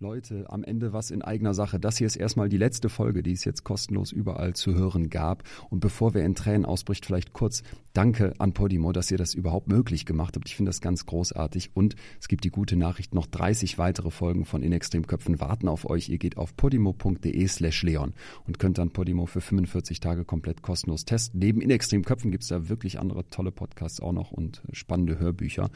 Leute, am Ende was in eigener Sache. Das hier ist erstmal die letzte Folge, die es jetzt kostenlos überall zu hören gab. Und bevor wir in Tränen ausbricht, vielleicht kurz Danke an Podimo, dass ihr das überhaupt möglich gemacht habt. Ich finde das ganz großartig. Und es gibt die gute Nachricht, noch 30 weitere Folgen von In Extremköpfen warten auf euch. Ihr geht auf podimo.de slash Leon und könnt dann Podimo für 45 Tage komplett kostenlos testen. Neben In Extremköpfen gibt es da wirklich andere tolle Podcasts auch noch und spannende Hörbücher.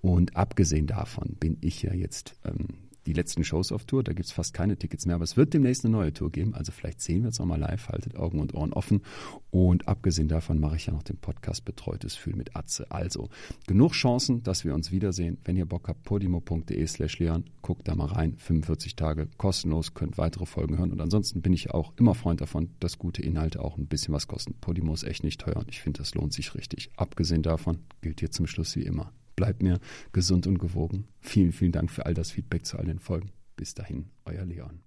Und abgesehen davon bin ich ja jetzt ähm, die letzten Shows auf Tour. Da gibt's fast keine Tickets mehr, aber es wird demnächst eine neue Tour geben. Also vielleicht sehen wir uns nochmal live. Haltet Augen und Ohren offen. Und abgesehen davon mache ich ja noch den Podcast Betreutes Fühlen mit Atze. Also genug Chancen, dass wir uns wiedersehen. Wenn ihr Bock habt, podimo.de slash Leon, guckt da mal rein. 45 Tage kostenlos, könnt weitere Folgen hören. Und ansonsten bin ich auch immer Freund davon, dass gute Inhalte auch ein bisschen was kosten. Podimo ist echt nicht teuer und ich finde, das lohnt sich richtig. Abgesehen davon gilt hier zum Schluss wie immer bleibt mir gesund und gewogen. Vielen, vielen Dank für all das Feedback zu all den Folgen. Bis dahin, euer Leon.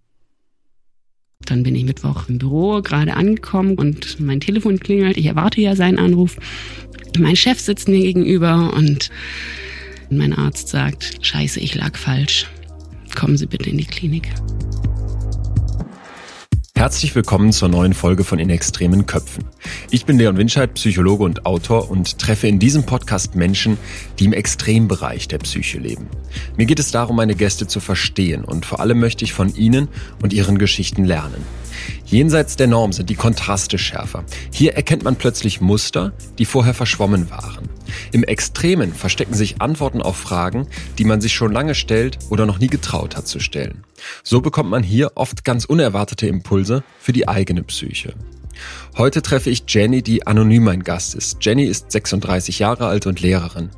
Dann bin ich Mittwoch im Büro gerade angekommen und mein Telefon klingelt. Ich erwarte ja seinen Anruf. Mein Chef sitzt mir gegenüber und mein Arzt sagt, scheiße, ich lag falsch. Kommen Sie bitte in die Klinik. Herzlich willkommen zur neuen Folge von In extremen Köpfen. Ich bin Leon Winscheid, Psychologe und Autor und treffe in diesem Podcast Menschen, die im Extrembereich der Psyche leben. Mir geht es darum, meine Gäste zu verstehen und vor allem möchte ich von ihnen und ihren Geschichten lernen. Jenseits der Norm sind die Kontraste schärfer. Hier erkennt man plötzlich Muster, die vorher verschwommen waren. Im Extremen verstecken sich Antworten auf Fragen, die man sich schon lange stellt oder noch nie getraut hat zu stellen. So bekommt man hier oft ganz unerwartete Impulse für die eigene Psyche. Heute treffe ich Jenny, die anonym mein Gast ist. Jenny ist 36 Jahre alt und Lehrerin.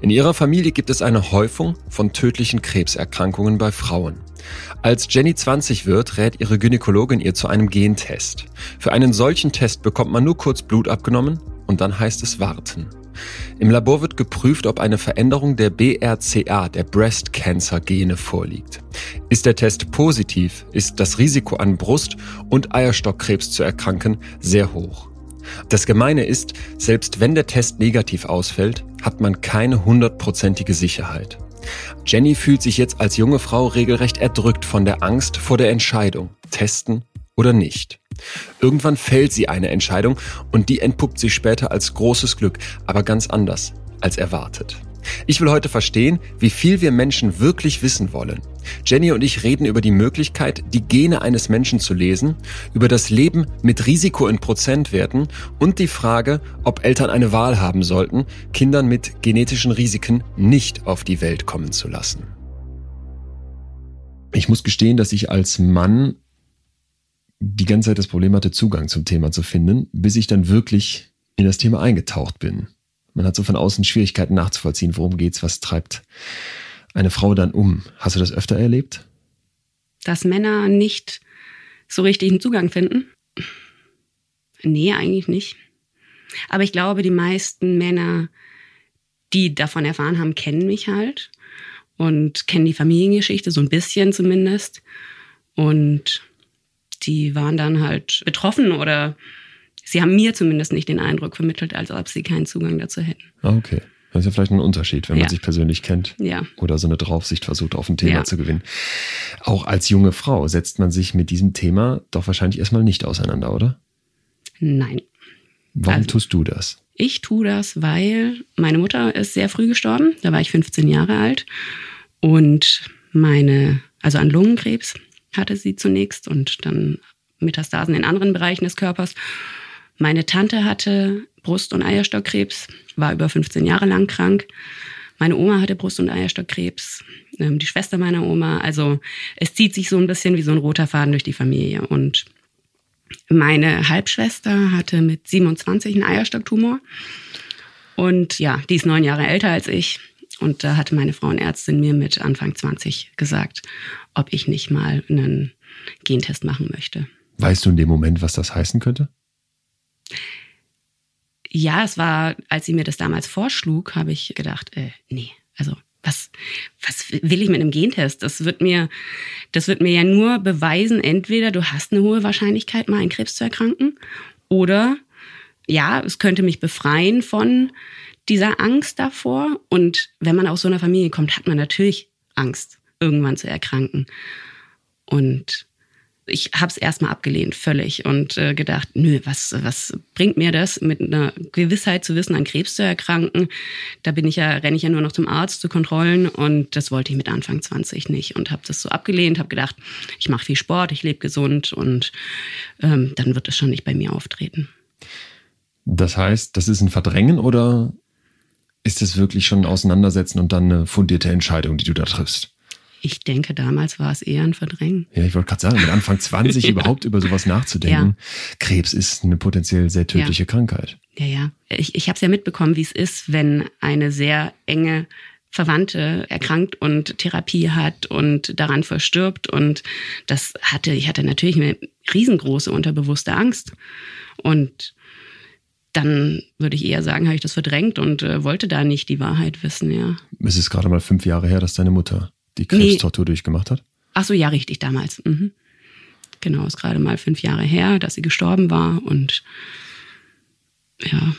In ihrer Familie gibt es eine Häufung von tödlichen Krebserkrankungen bei Frauen. Als Jenny 20 wird, rät ihre Gynäkologin ihr zu einem Gentest. Für einen solchen Test bekommt man nur kurz Blut abgenommen und dann heißt es warten. Im Labor wird geprüft, ob eine Veränderung der BRCA, der Breast Cancer Gene, vorliegt. Ist der Test positiv, ist das Risiko an Brust- und Eierstockkrebs zu erkranken sehr hoch. Das Gemeine ist, selbst wenn der Test negativ ausfällt, hat man keine hundertprozentige Sicherheit. Jenny fühlt sich jetzt als junge Frau regelrecht erdrückt von der Angst vor der Entscheidung, testen oder nicht. Irgendwann fällt sie eine Entscheidung und die entpuppt sich später als großes Glück, aber ganz anders als erwartet. Ich will heute verstehen, wie viel wir Menschen wirklich wissen wollen. Jenny und ich reden über die Möglichkeit, die Gene eines Menschen zu lesen, über das Leben mit Risiko in Prozentwerten und die Frage, ob Eltern eine Wahl haben sollten, Kindern mit genetischen Risiken nicht auf die Welt kommen zu lassen. Ich muss gestehen, dass ich als Mann die ganze Zeit das Problem hatte, Zugang zum Thema zu finden, bis ich dann wirklich in das Thema eingetaucht bin. Man hat so von außen Schwierigkeiten nachzuvollziehen, worum geht's, was treibt eine Frau dann um. Hast du das öfter erlebt? Dass Männer nicht so richtig einen Zugang finden? Nee, eigentlich nicht. Aber ich glaube, die meisten Männer, die davon erfahren haben, kennen mich halt und kennen die Familiengeschichte, so ein bisschen zumindest. Und die waren dann halt betroffen oder sie haben mir zumindest nicht den Eindruck vermittelt, als ob sie keinen Zugang dazu hätten. Okay. Das ist ja vielleicht ein Unterschied, wenn Ja. man sich persönlich kennt Ja. oder so eine Draufsicht versucht, auf ein Thema Ja. zu gewinnen. Auch als junge Frau setzt man sich mit diesem Thema doch wahrscheinlich erstmal nicht auseinander, oder? Nein. Warum Also- tust du das? Ich tue das, weil meine Mutter ist sehr früh gestorben. Da war ich 15 Jahre alt. Und meine, also an Lungenkrebs hatte sie zunächst und dann Metastasen in anderen Bereichen des Körpers. Meine Tante hatte Brust- und Eierstockkrebs, war über 15 Jahre lang krank. Meine Oma hatte Brust- und Eierstockkrebs, ähm, die Schwester meiner Oma. Also es zieht sich so ein bisschen wie so ein roter Faden durch die Familie. Und meine Halbschwester hatte mit 27 einen Eierstocktumor. Und ja, die ist neun Jahre älter als ich. Und da hatte meine Frauenärztin mir mit Anfang 20 gesagt, ob ich nicht mal einen Gentest machen möchte. Weißt du in dem Moment, was das heißen könnte? Ja, es war, als sie mir das damals vorschlug, habe ich gedacht, äh, nee, also was, was will ich mit einem Gentest? Das wird mir, das wird mir ja nur beweisen, entweder du hast eine hohe Wahrscheinlichkeit, mal an Krebs zu erkranken, oder ja, es könnte mich befreien von dieser Angst davor. Und wenn man aus so einer Familie kommt, hat man natürlich Angst, irgendwann zu erkranken. Und ich habe es erstmal abgelehnt, völlig, und äh, gedacht, nö, was, was bringt mir das, mit einer Gewissheit zu wissen, an Krebs zu erkranken? Da bin ich ja, renne ich ja nur noch zum Arzt zu Kontrollen und das wollte ich mit Anfang 20 nicht und habe das so abgelehnt, habe gedacht, ich mache viel Sport, ich lebe gesund und ähm, dann wird es schon nicht bei mir auftreten. Das heißt, das ist ein Verdrängen oder ist es wirklich schon ein Auseinandersetzen und dann eine fundierte Entscheidung, die du da triffst? Ich denke, damals war es eher ein Verdrängen. Ja, ich wollte gerade sagen, mit Anfang 20 ja. überhaupt über sowas nachzudenken. Ja. Krebs ist eine potenziell sehr tödliche ja. Krankheit. Ja, ja. Ich, ich habe es ja mitbekommen, wie es ist, wenn eine sehr enge Verwandte erkrankt und Therapie hat und daran verstirbt. Und das hatte, ich hatte natürlich eine riesengroße unterbewusste Angst. Und dann würde ich eher sagen, habe ich das verdrängt und äh, wollte da nicht die Wahrheit wissen, ja. Es ist gerade mal fünf Jahre her, dass deine Mutter die Krebstortur nee. durchgemacht hat? Ach so, ja, richtig, damals. Mhm. Genau, ist gerade mal fünf Jahre her, dass sie gestorben war und ja.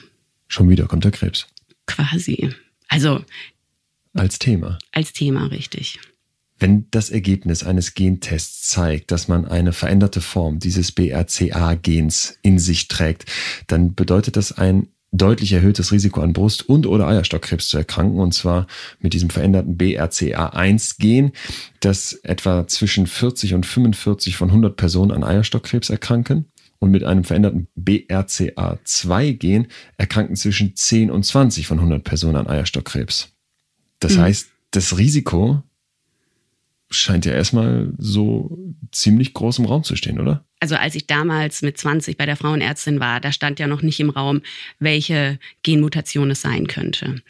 Schon wieder kommt der Krebs. Quasi. Also. Als Thema. Als Thema, richtig. Wenn das Ergebnis eines Gentests zeigt, dass man eine veränderte Form dieses BRCA-Gens in sich trägt, dann bedeutet das ein deutlich erhöhtes Risiko an Brust- und oder Eierstockkrebs zu erkranken, und zwar mit diesem veränderten BRCA1-Gen, das etwa zwischen 40 und 45 von 100 Personen an Eierstockkrebs erkranken. Und mit einem veränderten BRCA2-Gen erkranken zwischen 10 und 20 von 100 Personen an Eierstockkrebs. Das mhm. heißt, das Risiko scheint ja erstmal so ziemlich groß im Raum zu stehen, oder? Also als ich damals mit 20 bei der Frauenärztin war, da stand ja noch nicht im Raum, welche Genmutation es sein könnte.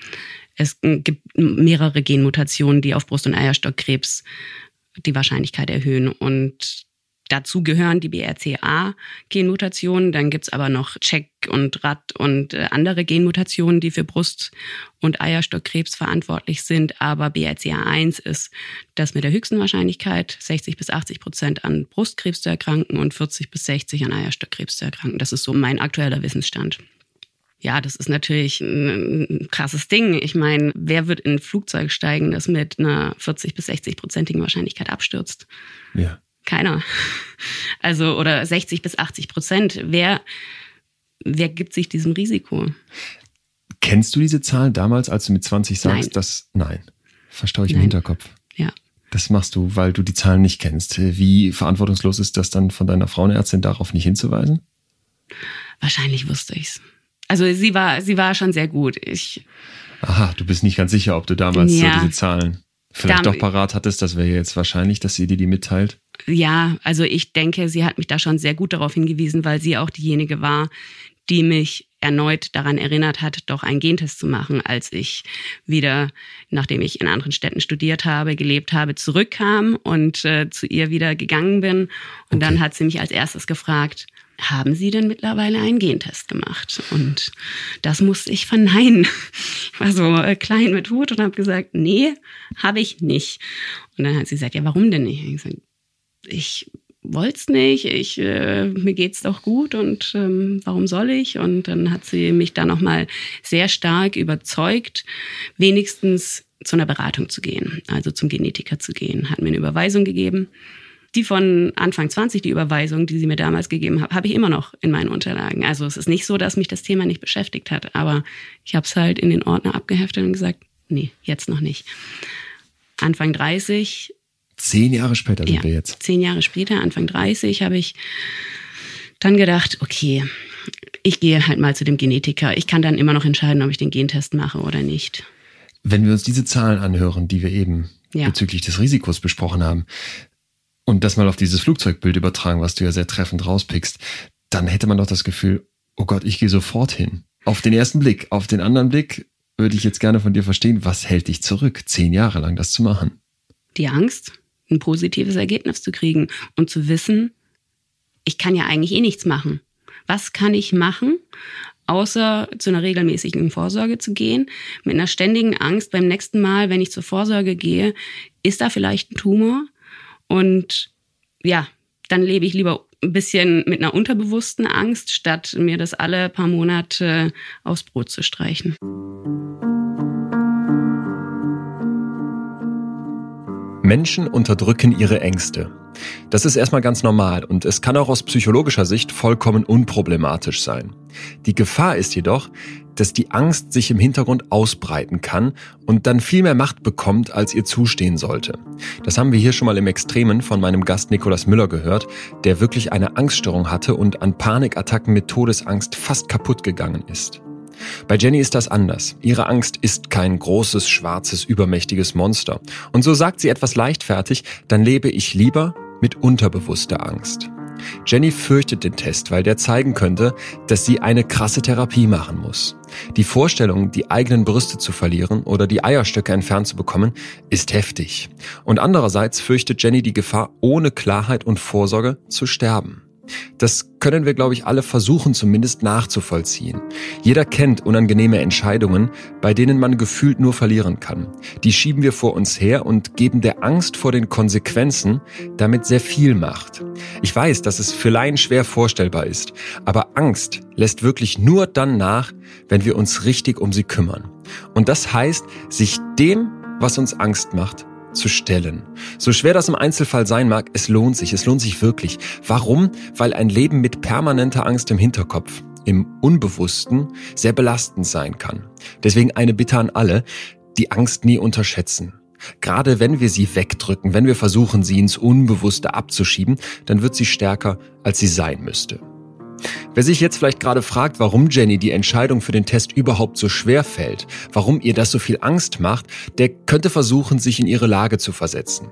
Es gibt mehrere Genmutationen, die auf Brust- und Eierstockkrebs die Wahrscheinlichkeit erhöhen. Und Dazu gehören die BRCA-Genmutationen. Dann gibt's aber noch Check und Rat und äh, andere Genmutationen, die für Brust- und Eierstockkrebs verantwortlich sind. Aber BRCA1 ist das mit der höchsten Wahrscheinlichkeit, 60 bis 80 Prozent an Brustkrebs zu erkranken und 40 bis 60 an Eierstockkrebs zu erkranken. Das ist so mein aktueller Wissensstand. Ja, das ist natürlich ein krasses Ding. Ich meine, wer wird in ein Flugzeug steigen, das mit einer 40 bis 60 prozentigen Wahrscheinlichkeit abstürzt? Ja. Keiner. Also, oder 60 bis 80 Prozent. Wer, wer gibt sich diesem Risiko? Kennst du diese Zahlen damals, als du mit 20 sagst, nein. dass, nein, verstaue ich nein. im Hinterkopf. Ja. Das machst du, weil du die Zahlen nicht kennst. Wie verantwortungslos ist das dann von deiner Frauenärztin darauf nicht hinzuweisen? Wahrscheinlich wusste ich's. Also sie war, sie war schon sehr gut. Ich. Aha, du bist nicht ganz sicher, ob du damals ja. so diese Zahlen vielleicht doch parat hattest. Das wäre jetzt wahrscheinlich, dass sie dir die mitteilt. Ja, also ich denke, sie hat mich da schon sehr gut darauf hingewiesen, weil sie auch diejenige war, die mich erneut daran erinnert hat, doch einen Gentest zu machen, als ich wieder, nachdem ich in anderen Städten studiert habe, gelebt habe, zurückkam und äh, zu ihr wieder gegangen bin. Und okay. dann hat sie mich als erstes gefragt, haben Sie denn mittlerweile einen Gentest gemacht? Und das musste ich verneinen. Ich war so äh, klein mit Hut und habe gesagt, nee, habe ich nicht. Und dann hat sie gesagt, ja, warum denn nicht? Ich gesagt, ich wollte es nicht, ich, äh, mir geht's doch gut und ähm, warum soll ich? Und dann hat sie mich da nochmal sehr stark überzeugt, wenigstens zu einer Beratung zu gehen, also zum Genetiker zu gehen, hat mir eine Überweisung gegeben. Die von Anfang 20, die Überweisung, die sie mir damals gegeben hat, habe ich immer noch in meinen Unterlagen. Also es ist nicht so, dass mich das Thema nicht beschäftigt hat, aber ich habe es halt in den Ordner abgeheftet und gesagt, nee, jetzt noch nicht. Anfang 30 Zehn Jahre später sind ja, wir jetzt. Zehn Jahre später, Anfang 30, habe ich dann gedacht, okay, ich gehe halt mal zu dem Genetiker. Ich kann dann immer noch entscheiden, ob ich den Gentest mache oder nicht. Wenn wir uns diese Zahlen anhören, die wir eben ja. bezüglich des Risikos besprochen haben, und das mal auf dieses Flugzeugbild übertragen, was du ja sehr treffend rauspickst, dann hätte man doch das Gefühl, oh Gott, ich gehe sofort hin. Auf den ersten Blick. Auf den anderen Blick würde ich jetzt gerne von dir verstehen, was hält dich zurück, zehn Jahre lang das zu machen? Die Angst ein positives Ergebnis zu kriegen und zu wissen, ich kann ja eigentlich eh nichts machen. Was kann ich machen, außer zu einer regelmäßigen Vorsorge zu gehen, mit einer ständigen Angst beim nächsten Mal, wenn ich zur Vorsorge gehe, ist da vielleicht ein Tumor? Und ja, dann lebe ich lieber ein bisschen mit einer unterbewussten Angst, statt mir das alle paar Monate aufs Brot zu streichen. Menschen unterdrücken ihre Ängste. Das ist erstmal ganz normal und es kann auch aus psychologischer Sicht vollkommen unproblematisch sein. Die Gefahr ist jedoch, dass die Angst sich im Hintergrund ausbreiten kann und dann viel mehr Macht bekommt, als ihr zustehen sollte. Das haben wir hier schon mal im Extremen von meinem Gast Nikolaus Müller gehört, der wirklich eine Angststörung hatte und an Panikattacken mit Todesangst fast kaputt gegangen ist. Bei Jenny ist das anders. Ihre Angst ist kein großes, schwarzes, übermächtiges Monster. Und so sagt sie etwas leichtfertig, dann lebe ich lieber mit unterbewusster Angst. Jenny fürchtet den Test, weil der zeigen könnte, dass sie eine krasse Therapie machen muss. Die Vorstellung, die eigenen Brüste zu verlieren oder die Eierstöcke entfernt zu bekommen, ist heftig. Und andererseits fürchtet Jenny die Gefahr, ohne Klarheit und Vorsorge zu sterben. Das können wir, glaube ich, alle versuchen zumindest nachzuvollziehen. Jeder kennt unangenehme Entscheidungen, bei denen man gefühlt nur verlieren kann. Die schieben wir vor uns her und geben der Angst vor den Konsequenzen damit sehr viel Macht. Ich weiß, dass es für Laien schwer vorstellbar ist, aber Angst lässt wirklich nur dann nach, wenn wir uns richtig um sie kümmern. Und das heißt, sich dem, was uns Angst macht, zu stellen. So schwer das im Einzelfall sein mag, es lohnt sich, es lohnt sich wirklich. Warum? Weil ein Leben mit permanenter Angst im Hinterkopf, im Unbewussten, sehr belastend sein kann. Deswegen eine Bitte an alle, die Angst nie unterschätzen. Gerade wenn wir sie wegdrücken, wenn wir versuchen, sie ins Unbewusste abzuschieben, dann wird sie stärker, als sie sein müsste. Wer sich jetzt vielleicht gerade fragt, warum Jenny die Entscheidung für den Test überhaupt so schwer fällt, warum ihr das so viel Angst macht, der könnte versuchen, sich in ihre Lage zu versetzen.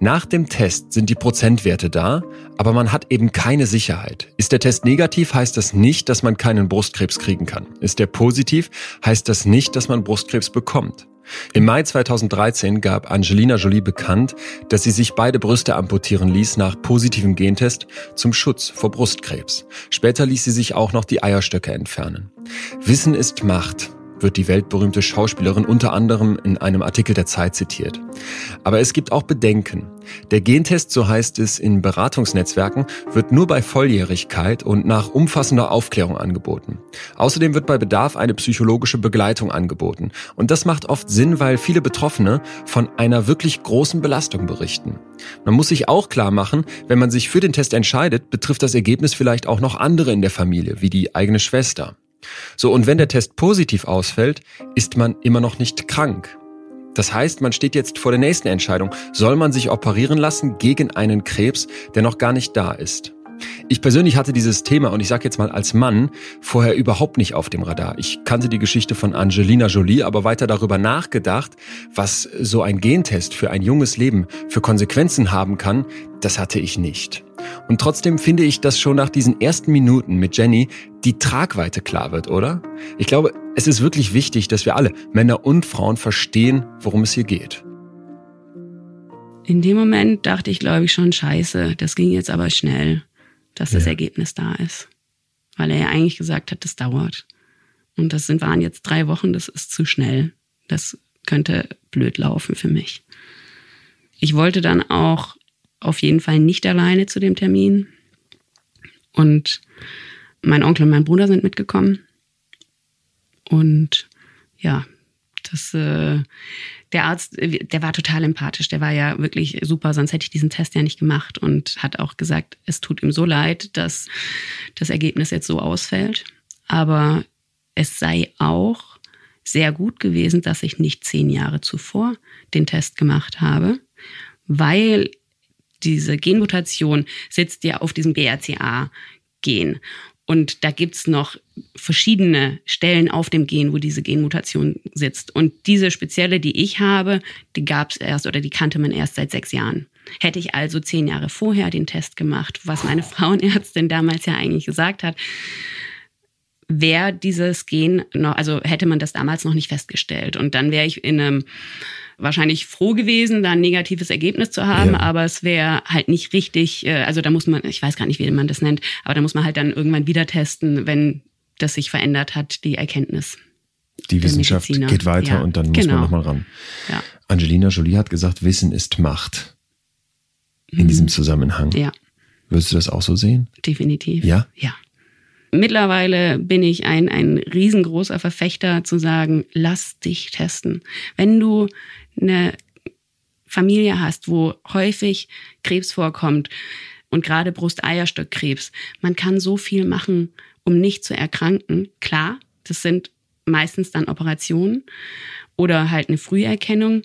Nach dem Test sind die Prozentwerte da, aber man hat eben keine Sicherheit. Ist der Test negativ, heißt das nicht, dass man keinen Brustkrebs kriegen kann. Ist der positiv, heißt das nicht, dass man Brustkrebs bekommt. Im Mai 2013 gab Angelina Jolie bekannt, dass sie sich beide Brüste amputieren ließ nach positivem Gentest zum Schutz vor Brustkrebs. Später ließ sie sich auch noch die Eierstöcke entfernen. Wissen ist Macht wird die weltberühmte Schauspielerin unter anderem in einem Artikel der Zeit zitiert. Aber es gibt auch Bedenken. Der Gentest, so heißt es in Beratungsnetzwerken, wird nur bei Volljährigkeit und nach umfassender Aufklärung angeboten. Außerdem wird bei Bedarf eine psychologische Begleitung angeboten. Und das macht oft Sinn, weil viele Betroffene von einer wirklich großen Belastung berichten. Man muss sich auch klar machen, wenn man sich für den Test entscheidet, betrifft das Ergebnis vielleicht auch noch andere in der Familie, wie die eigene Schwester. So, und wenn der Test positiv ausfällt, ist man immer noch nicht krank. Das heißt, man steht jetzt vor der nächsten Entscheidung. Soll man sich operieren lassen gegen einen Krebs, der noch gar nicht da ist? Ich persönlich hatte dieses Thema und ich sage jetzt mal als Mann vorher überhaupt nicht auf dem Radar. Ich kannte die Geschichte von Angelina Jolie, aber weiter darüber nachgedacht, was so ein Gentest für ein junges Leben für Konsequenzen haben kann, das hatte ich nicht. Und trotzdem finde ich, dass schon nach diesen ersten Minuten mit Jenny die Tragweite klar wird, oder? Ich glaube, es ist wirklich wichtig, dass wir alle, Männer und Frauen, verstehen, worum es hier geht. In dem Moment dachte ich, glaube ich, schon, scheiße, das ging jetzt aber schnell dass das ja. Ergebnis da ist. Weil er ja eigentlich gesagt hat, das dauert. Und das sind, waren jetzt drei Wochen, das ist zu schnell. Das könnte blöd laufen für mich. Ich wollte dann auch auf jeden Fall nicht alleine zu dem Termin. Und mein Onkel und mein Bruder sind mitgekommen. Und ja, das, äh, der Arzt, äh, der war total empathisch, der war ja wirklich super, sonst hätte ich diesen Test ja nicht gemacht und hat auch gesagt, es tut ihm so leid, dass das Ergebnis jetzt so ausfällt. Aber es sei auch sehr gut gewesen, dass ich nicht zehn Jahre zuvor den Test gemacht habe, weil diese Genmutation sitzt ja auf diesem BRCA-Gen. Und da gibt's noch verschiedene Stellen auf dem Gen, wo diese Genmutation sitzt. Und diese spezielle, die ich habe, die gab's erst oder die kannte man erst seit sechs Jahren. Hätte ich also zehn Jahre vorher den Test gemacht, was meine Frauenärztin damals ja eigentlich gesagt hat, wäre dieses Gen noch, also hätte man das damals noch nicht festgestellt. Und dann wäre ich in einem wahrscheinlich froh gewesen, da ein negatives Ergebnis zu haben, ja. aber es wäre halt nicht richtig, äh, also da muss man, ich weiß gar nicht, wie man das nennt, aber da muss man halt dann irgendwann wieder testen, wenn das sich verändert hat, die Erkenntnis. Die Wissenschaft Mediziner. geht weiter ja, und dann muss genau. man nochmal ran. Ja. Angelina Jolie hat gesagt, Wissen ist Macht. In mhm. diesem Zusammenhang. Ja. Würdest du das auch so sehen? Definitiv. Ja? Ja. Mittlerweile bin ich ein, ein riesengroßer Verfechter zu sagen, lass dich testen. Wenn du eine Familie hast, wo häufig Krebs vorkommt und gerade Brust-Eierstockkrebs, man kann so viel machen, um nicht zu erkranken. Klar, das sind meistens dann Operationen oder halt eine Früherkennung.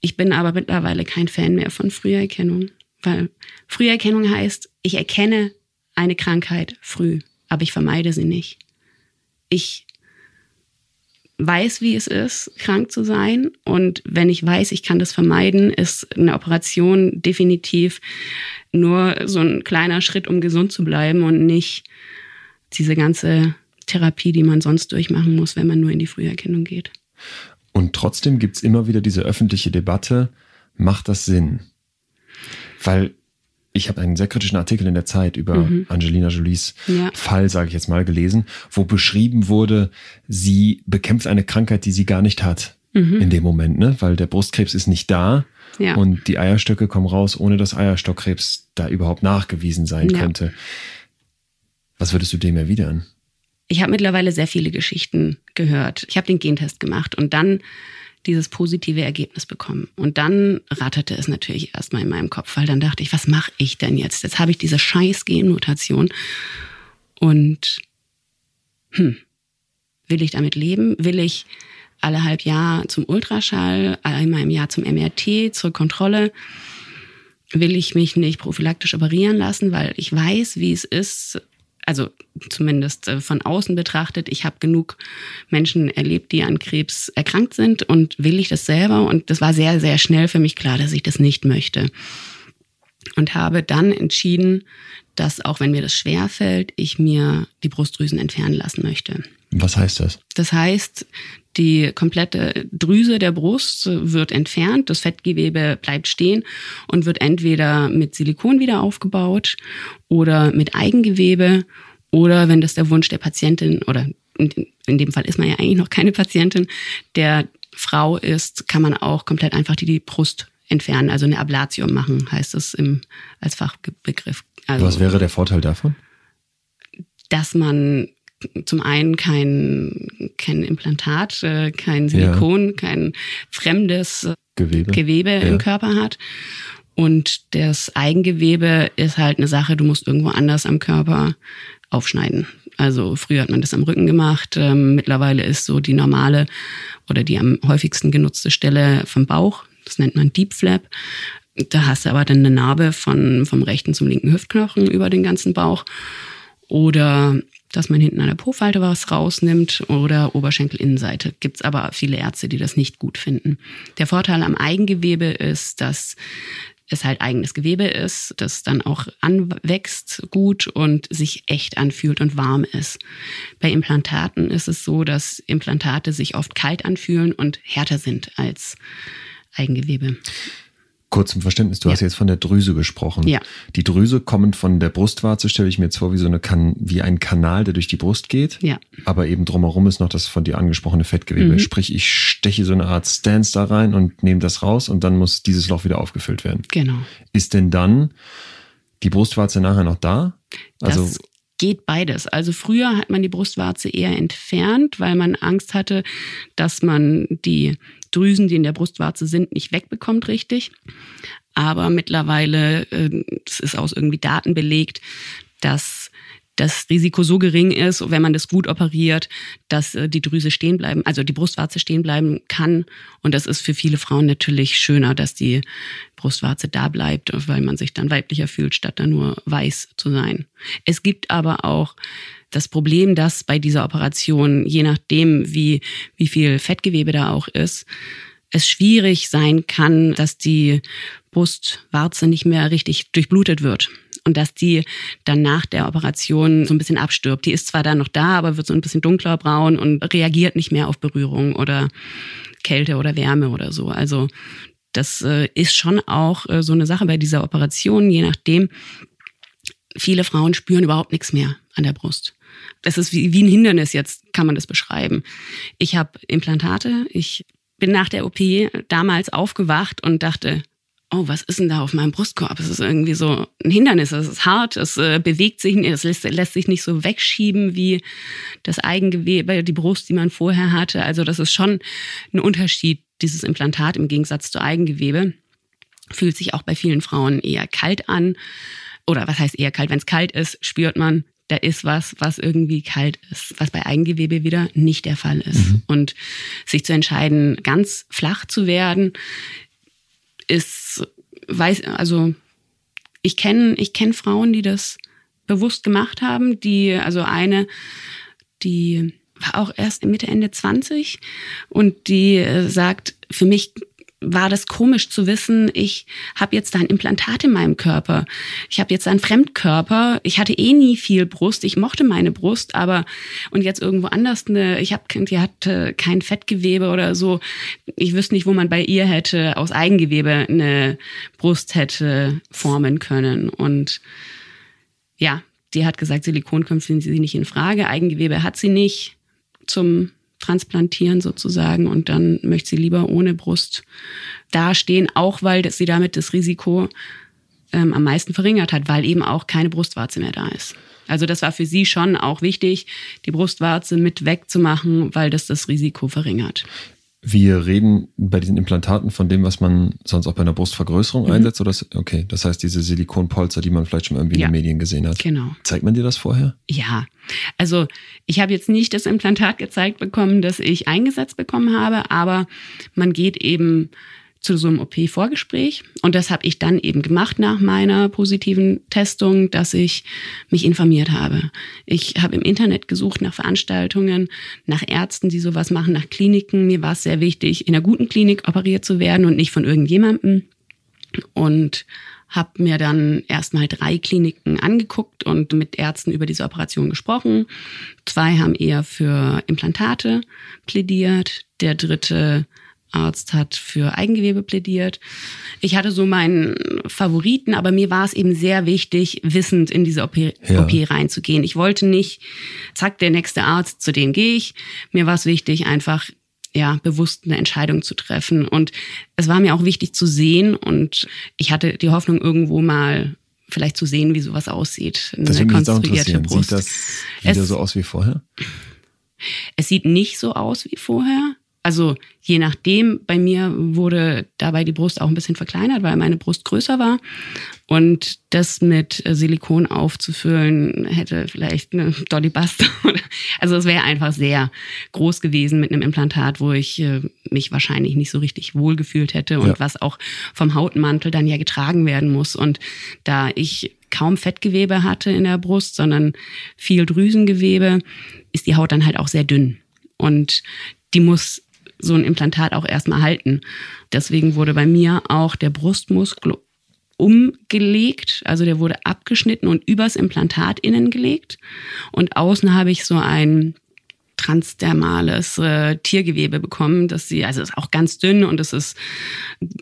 Ich bin aber mittlerweile kein Fan mehr von Früherkennung, weil Früherkennung heißt, ich erkenne eine Krankheit früh, aber ich vermeide sie nicht. Ich weiß, wie es ist, krank zu sein. Und wenn ich weiß, ich kann das vermeiden, ist eine Operation definitiv nur so ein kleiner Schritt, um gesund zu bleiben und nicht diese ganze Therapie, die man sonst durchmachen muss, wenn man nur in die Früherkennung geht. Und trotzdem gibt es immer wieder diese öffentliche Debatte, macht das Sinn? Weil ich habe einen sehr kritischen Artikel in der Zeit über mhm. Angelina Jolies ja. Fall, sage ich jetzt mal, gelesen, wo beschrieben wurde, sie bekämpft eine Krankheit, die sie gar nicht hat mhm. in dem Moment, ne? weil der Brustkrebs ist nicht da ja. und die Eierstöcke kommen raus, ohne dass Eierstockkrebs da überhaupt nachgewiesen sein ja. könnte. Was würdest du dem erwidern? Ich habe mittlerweile sehr viele Geschichten gehört. Ich habe den Gentest gemacht und dann dieses positive Ergebnis bekommen. Und dann ratterte es natürlich erstmal in meinem Kopf, weil dann dachte ich, was mache ich denn jetzt? Jetzt habe ich diese scheiß Genmutation und hm, will ich damit leben? Will ich alle halb Jahr zum Ultraschall, einmal im Jahr zum MRT, zur Kontrolle? Will ich mich nicht prophylaktisch operieren lassen, weil ich weiß, wie es ist, also zumindest äh, von außen betrachtet, ich habe genug Menschen erlebt, die an Krebs erkrankt sind und will ich das selber? Und das war sehr, sehr schnell für mich klar, dass ich das nicht möchte. Und habe dann entschieden, dass auch wenn mir das schwer fällt, ich mir die Brustdrüsen entfernen lassen möchte. Was heißt das? Das heißt, die komplette Drüse der Brust wird entfernt, das Fettgewebe bleibt stehen und wird entweder mit Silikon wieder aufgebaut oder mit Eigengewebe oder wenn das der Wunsch der Patientin oder in dem Fall ist man ja eigentlich noch keine Patientin, der Frau ist, kann man auch komplett einfach die, die Brust entfernen, also eine Ablatio machen, heißt es im, als Fachbegriff. Also, Was wäre der Vorteil davon? Dass man zum einen kein, kein Implantat, äh, kein Silikon, ja. kein fremdes äh, Gewebe, Gewebe ja. im Körper hat. Und das Eigengewebe ist halt eine Sache, du musst irgendwo anders am Körper aufschneiden. Also früher hat man das am Rücken gemacht. Ähm, mittlerweile ist so die normale oder die am häufigsten genutzte Stelle vom Bauch. Das nennt man Deep Flap. Da hast du aber dann eine Narbe von, vom rechten zum linken Hüftknochen über den ganzen Bauch. Oder dass man hinten an der Po-Falte was rausnimmt oder Oberschenkelinnenseite. Gibt es aber viele Ärzte, die das nicht gut finden. Der Vorteil am Eigengewebe ist, dass es halt eigenes Gewebe ist, das dann auch anwächst gut und sich echt anfühlt und warm ist. Bei Implantaten ist es so, dass Implantate sich oft kalt anfühlen und härter sind als Eigengewebe. Kurz zum Verständnis, du ja. hast jetzt von der Drüse gesprochen. Ja. Die Drüse kommend von der Brustwarze stelle ich mir jetzt vor wie so eine kan wie ein Kanal, der durch die Brust geht. Ja. Aber eben drumherum ist noch das von dir angesprochene Fettgewebe. Mhm. Sprich, ich steche so eine Art Stance da rein und nehme das raus und dann muss dieses Loch wieder aufgefüllt werden. Genau. Ist denn dann die Brustwarze nachher noch da? Also das geht beides. Also früher hat man die Brustwarze eher entfernt, weil man Angst hatte, dass man die Drüsen, die in der Brustwarze sind, nicht wegbekommt richtig. Aber mittlerweile, es ist aus irgendwie Daten belegt, dass das Risiko so gering ist, wenn man das gut operiert, dass äh, die Drüse stehen bleiben, also die Brustwarze stehen bleiben kann. Und das ist für viele Frauen natürlich schöner, dass die Brustwarze da bleibt, weil man sich dann weiblicher fühlt, statt da nur weiß zu sein. Es gibt aber auch das Problem, dass bei dieser Operation, je nachdem, wie, wie viel Fettgewebe da auch ist, es schwierig sein kann, dass die Brustwarze nicht mehr richtig durchblutet wird und dass die dann nach der Operation so ein bisschen abstirbt. Die ist zwar dann noch da, aber wird so ein bisschen dunkler braun und reagiert nicht mehr auf Berührung oder Kälte oder Wärme oder so. Also das äh, ist schon auch äh, so eine Sache bei dieser Operation, je nachdem. Viele Frauen spüren überhaupt nichts mehr an der Brust das ist wie, wie ein Hindernis jetzt, kann man das beschreiben. Ich habe Implantate, ich bin nach der OP damals aufgewacht und dachte, oh, was ist denn da auf meinem Brustkorb? Es ist irgendwie so ein Hindernis, es ist hart, es äh, bewegt sich, es lässt, lässt, sich nicht so wegschieben wie das Eigengewebe, die Brust, die man vorher hatte. Also das ist schon ein Unterschied, dieses Implantat im Gegensatz zu Eigengewebe. fühlt sich auch bei vielen Frauen eher kalt an. Oder was heißt eher kalt? Wenn es kalt ist, spürt man, da ist was, was irgendwie kalt ist, was bei Eigengewebe wieder nicht der Fall ist. Mhm. Und sich zu entscheiden, ganz flach zu werden, ist, weiß, also ich kenne ich kenn Frauen, die das bewusst gemacht haben, die, also eine, die war auch erst Mitte, Ende 20 und die äh, sagt, für mich war das komisch zu wissen, ich habe jetzt ein Implantat in meinem Körper. Ich habe jetzt einen Fremdkörper. Ich hatte eh nie viel Brust. Ich mochte meine Brust, aber und jetzt irgendwo anders eine, ich habe die hatte kein Fettgewebe oder so. Ich wüsste nicht, wo man bei ihr hätte aus Eigengewebe eine Brust hätte formen können und ja, die hat gesagt, Silikon kommt für sie nicht in Frage. Eigengewebe hat sie nicht zum transplantieren sozusagen und dann möchte sie lieber ohne Brust dastehen, auch weil sie damit das Risiko ähm, am meisten verringert hat, weil eben auch keine Brustwarze mehr da ist. Also das war für sie schon auch wichtig, die Brustwarze mit wegzumachen, weil das das Risiko verringert. Wir reden bei diesen Implantaten von dem, was man sonst auch bei einer Brustvergrößerung mhm. einsetzt, oder? Okay, das heißt diese Silikonpolster, die man vielleicht schon irgendwie ja. in den Medien gesehen hat. Genau. Zeigt man dir das vorher? Ja. Also ich habe jetzt nicht das Implantat gezeigt bekommen, das ich eingesetzt bekommen habe, aber man geht eben zu so einem OP-Vorgespräch. Und das habe ich dann eben gemacht nach meiner positiven Testung, dass ich mich informiert habe. Ich habe im Internet gesucht nach Veranstaltungen, nach Ärzten, die sowas machen, nach Kliniken. Mir war es sehr wichtig, in einer guten Klinik operiert zu werden und nicht von irgendjemandem. Und habe mir dann erstmal drei Kliniken angeguckt und mit Ärzten über diese Operation gesprochen. Zwei haben eher für Implantate plädiert. Der dritte Arzt hat für Eigengewebe plädiert. Ich hatte so meinen Favoriten, aber mir war es eben sehr wichtig, wissend in diese OP, ja. OP reinzugehen. Ich wollte nicht, zack, der nächste Arzt, zu dem gehe ich. Mir war es wichtig, einfach ja, bewusst eine Entscheidung zu treffen. Und es war mir auch wichtig zu sehen und ich hatte die Hoffnung, irgendwo mal vielleicht zu sehen, wie sowas aussieht. Das würde mich jetzt auch interessieren. Brust. Sieht das wieder es, so aus wie vorher? Es sieht nicht so aus wie vorher. Also je nachdem, bei mir wurde dabei die Brust auch ein bisschen verkleinert, weil meine Brust größer war. Und das mit Silikon aufzufüllen, hätte vielleicht eine Dolly Buster. Also es wäre einfach sehr groß gewesen mit einem Implantat, wo ich äh, mich wahrscheinlich nicht so richtig wohlgefühlt hätte und ja. was auch vom Hautmantel dann ja getragen werden muss. Und da ich kaum Fettgewebe hatte in der Brust, sondern viel Drüsengewebe, ist die Haut dann halt auch sehr dünn. Und die muss so ein Implantat auch erstmal halten. Deswegen wurde bei mir auch der Brustmuskel umgelegt, also der wurde abgeschnitten und übers Implantat innen gelegt. Und außen habe ich so ein transdermales äh, Tiergewebe bekommen, dass sie, also ist auch ganz dünn und es ist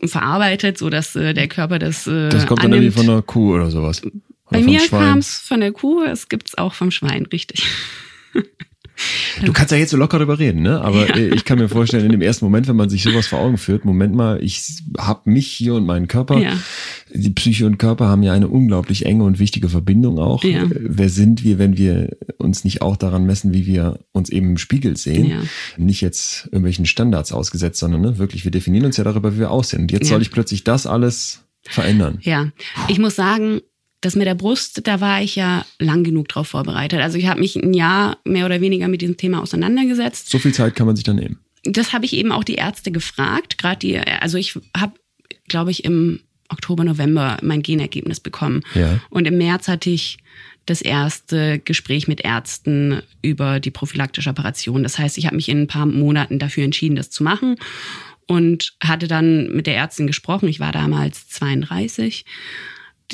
verarbeitet, so dass äh, der Körper das äh, Das kommt dann irgendwie von einer Kuh oder sowas. Oder Bei mir kam es von der Kuh, es gibt es auch vom Schwein, richtig. Du kannst ja jetzt so locker darüber reden, ne? Aber ja. Ich kann mir vorstellen, in dem ersten Moment, wenn man sich sowas vor Augen führt, Moment mal, ich habe mich hier und meinen Körper. Ja. Die Psyche und Körper haben ja eine unglaublich enge und wichtige Verbindung auch. Ja. Wer sind wir, wenn wir uns nicht auch daran messen, wie wir uns eben im Spiegel sehen? Ja. Nicht jetzt irgendwelchen Standards ausgesetzt, sondern ne, wirklich, wir definieren uns ja darüber, wie wir aussehen. Und jetzt soll ich plötzlich das alles verändern. Ja, ich muss sagen, das mit der Brust, da war ich ja lang genug drauf vorbereitet. Also ich habe mich ein Jahr mehr oder weniger mit diesem Thema auseinandergesetzt. So viel Zeit kann man sich dann nehmen. Das habe ich eben auch die Ärzte gefragt. Gerade die, also ich habe, glaube ich, im Oktober, November mein Genergebnis bekommen. Ja. Und im März hatte ich das erste Gespräch mit Ärzten über die prophylaktische Operation. Das heißt, ich habe mich in ein paar Monaten dafür entschieden, das zu machen und hatte dann mit der Ärztin gesprochen. Ich war damals 32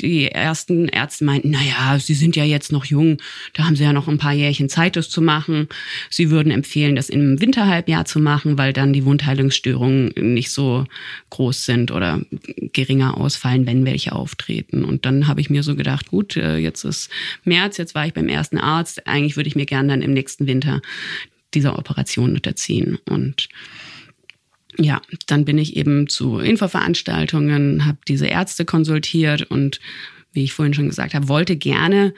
die ersten Ärzte meinten, na ja, Sie sind ja jetzt noch jung, da haben Sie ja noch ein paar Jährchen Zeit, das zu machen. Sie würden empfehlen, das im Winterhalbjahr zu machen, weil dann die Wundheilungsstörungen nicht so groß sind oder geringer ausfallen, wenn welche auftreten. Und dann habe ich mir so gedacht, gut, äh, jetzt ist März, jetzt war ich beim ersten Arzt, eigentlich würde ich mir gern dann im nächsten Winter dieser Operation unterziehen. Und ja, dann bin ich eben zu Infoveranstaltungen, habe diese Ärzte konsultiert und wie ich vorhin schon gesagt habe, wollte gerne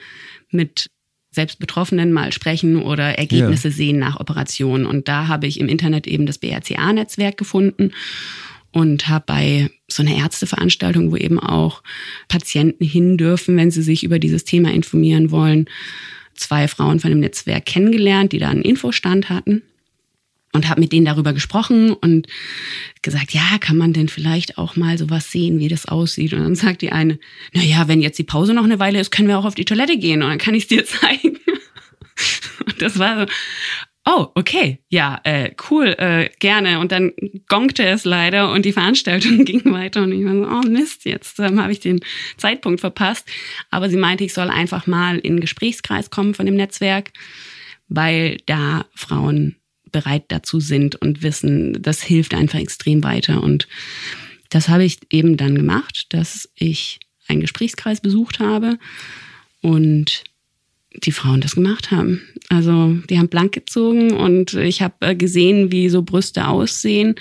mit selbst Betroffenen mal sprechen oder Ergebnisse ja. sehen nach Operationen. Und da habe ich im Internet eben das BRCA-Netzwerk gefunden und habe bei so eine Ärzteveranstaltung, wo eben auch Patienten hin dürfen, wenn sie sich über dieses Thema informieren wollen. Zwei Frauen von dem Netzwerk kennengelernt, die da einen Infostand hatten und habe mit denen darüber gesprochen und gesagt, ja, kann man denn vielleicht auch mal sowas sehen, wie das aussieht? Und dann sagt die eine, na ja, wenn jetzt die Pause noch eine Weile ist, können wir auch auf die Toilette gehen und dann kann ich es dir zeigen. Und das war so, oh, okay, ja, äh, cool, äh, gerne. Und dann gongte es leider und die Veranstaltung ging weiter und ich war so, oh Mist, jetzt ähm, habe ich den Zeitpunkt verpasst. Aber sie meinte, ich soll einfach mal in den Gesprächskreis kommen von dem Netzwerk, weil da Frauen bereit dazu sind und wissen, das hilft einfach extrem weiter. Und das habe ich eben dann gemacht, dass ich einen Gesprächskreis besucht habe und die Frauen das gemacht haben. Also die haben blank gezogen und ich habe äh, gesehen, wie so Brüste aussehen,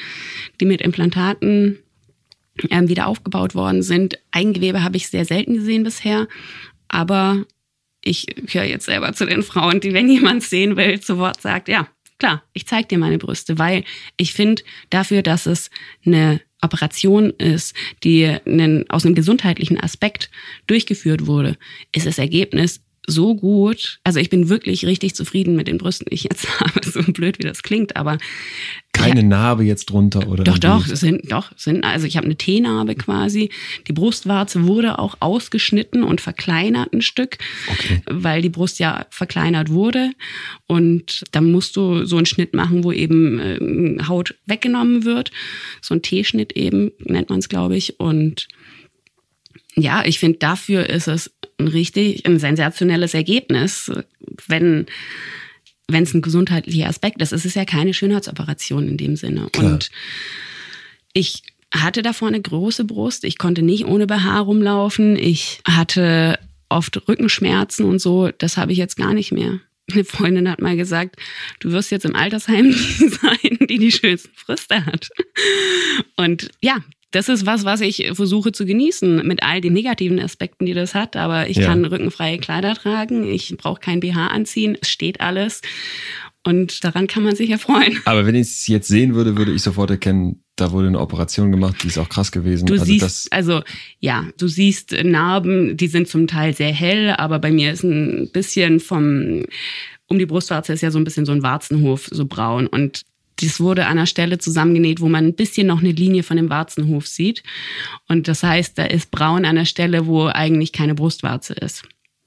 die mit Implantaten ähm, wieder aufgebaut worden sind. Eigengewebe habe ich sehr selten gesehen bisher, aber ich höre jetzt selber zu den Frauen, die, wenn jemand sehen will, zu Wort sagt, ja, klar, ich zeige dir meine Brüste, weil ich finde dafür, dass es eine Operation ist, die einen, aus einem gesundheitlichen Aspekt durchgeführt wurde, ist das Ergebnis so gut. Also ich bin wirklich richtig zufrieden mit den Brüsten, die ich jetzt habe. So blöd, wie das klingt, aber keine ja, Narbe jetzt drunter oder? Doch, doch, sind doch sind. Also ich habe eine T-Narbe quasi. Die Brustwarze wurde auch ausgeschnitten und verkleinert ein Stück, okay. weil die Brust ja verkleinert wurde. Und dann musst du so einen Schnitt machen, wo eben äh, Haut weggenommen wird. So ein T-Schnitt eben nennt man es, glaube ich. Und ja, ich finde, dafür ist es ein richtig, ein sensationelles Ergebnis, wenn wenn es ein gesundheitlicher Aspekt ist. Es ist ja keine Schönheitsoperation in dem Sinne. Klar. Und ich hatte davor eine große Brust. Ich konnte nicht ohne BH rumlaufen. Ich hatte oft Rückenschmerzen und so. Das habe ich jetzt gar nicht mehr. Eine Freundin hat mal gesagt, du wirst jetzt im Altersheim die sein, die die schönsten Brüste hat. Und ja, das ist was, was ich versuche zu genießen mit all den negativen Aspekten, die das hat. Aber ich ja. kann rückenfreie Kleider tragen, ich brauche kein BH anziehen, es steht alles. Und daran kann man sich erfreuen. Aber wenn ich es jetzt sehen würde, würde ich sofort erkennen, da wurde eine Operation gemacht, die ist auch krass gewesen. Du also siehst, also ja, du siehst Narben, die sind zum Teil sehr hell, aber bei mir ist ein bisschen vom um die Brustwarze ist ja so ein bisschen so ein Warzenhof, so braun. Und das wurde an einer Stelle zusammengenäht, wo man ein bisschen noch eine Linie von dem Warzenhof sieht. Und das heißt, da ist braun an der Stelle, wo eigentlich keine Brustwarze ist.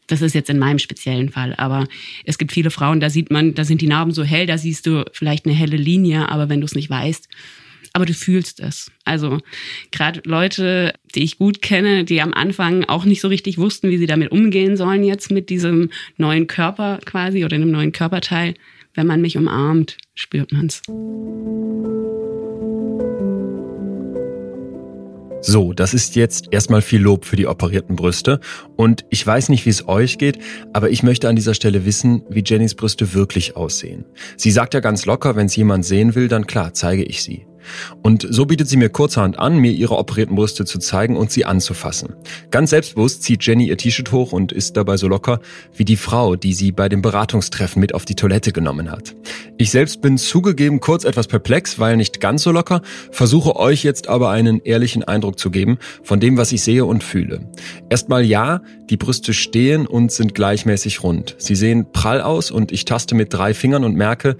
Das ist jetzt in meinem speziellen Fall. Aber es gibt viele Frauen, da sieht man, da sind die Narben so hell, da siehst du vielleicht eine helle Linie, aber wenn du es nicht weißt, aber du fühlst es. Also gerade Leute, die ich gut kenne, die am Anfang auch nicht so richtig wussten, wie sie damit umgehen sollen jetzt mit diesem neuen Körper quasi oder einem neuen Körperteil, wenn man mich umarmt, spürt man's. So, das ist jetzt erstmal viel Lob für die operierten Brüste. Und ich weiß nicht, wie es euch geht, aber ich möchte an dieser Stelle wissen, wie Jennys Brüste wirklich aussehen. Sie sagt ja ganz locker, wenn es jemand sehen will, dann klar, zeige ich sie. Und so bietet sie mir kurzerhand an, mir ihre operierten Brüste zu zeigen und sie anzufassen. Ganz selbstbewusst zieht Jenny ihr T-Shirt hoch und ist dabei so locker wie die Frau, die sie bei dem Beratungstreffen mit auf die Toilette genommen hat. Ich selbst bin zugegeben kurz etwas perplex, weil nicht ganz so locker, versuche euch jetzt aber einen ehrlichen Eindruck zu geben von dem, was ich sehe und fühle. Erstmal ja, die Brüste stehen und sind gleichmäßig rund. Sie sehen prall aus und ich taste mit drei Fingern und merke,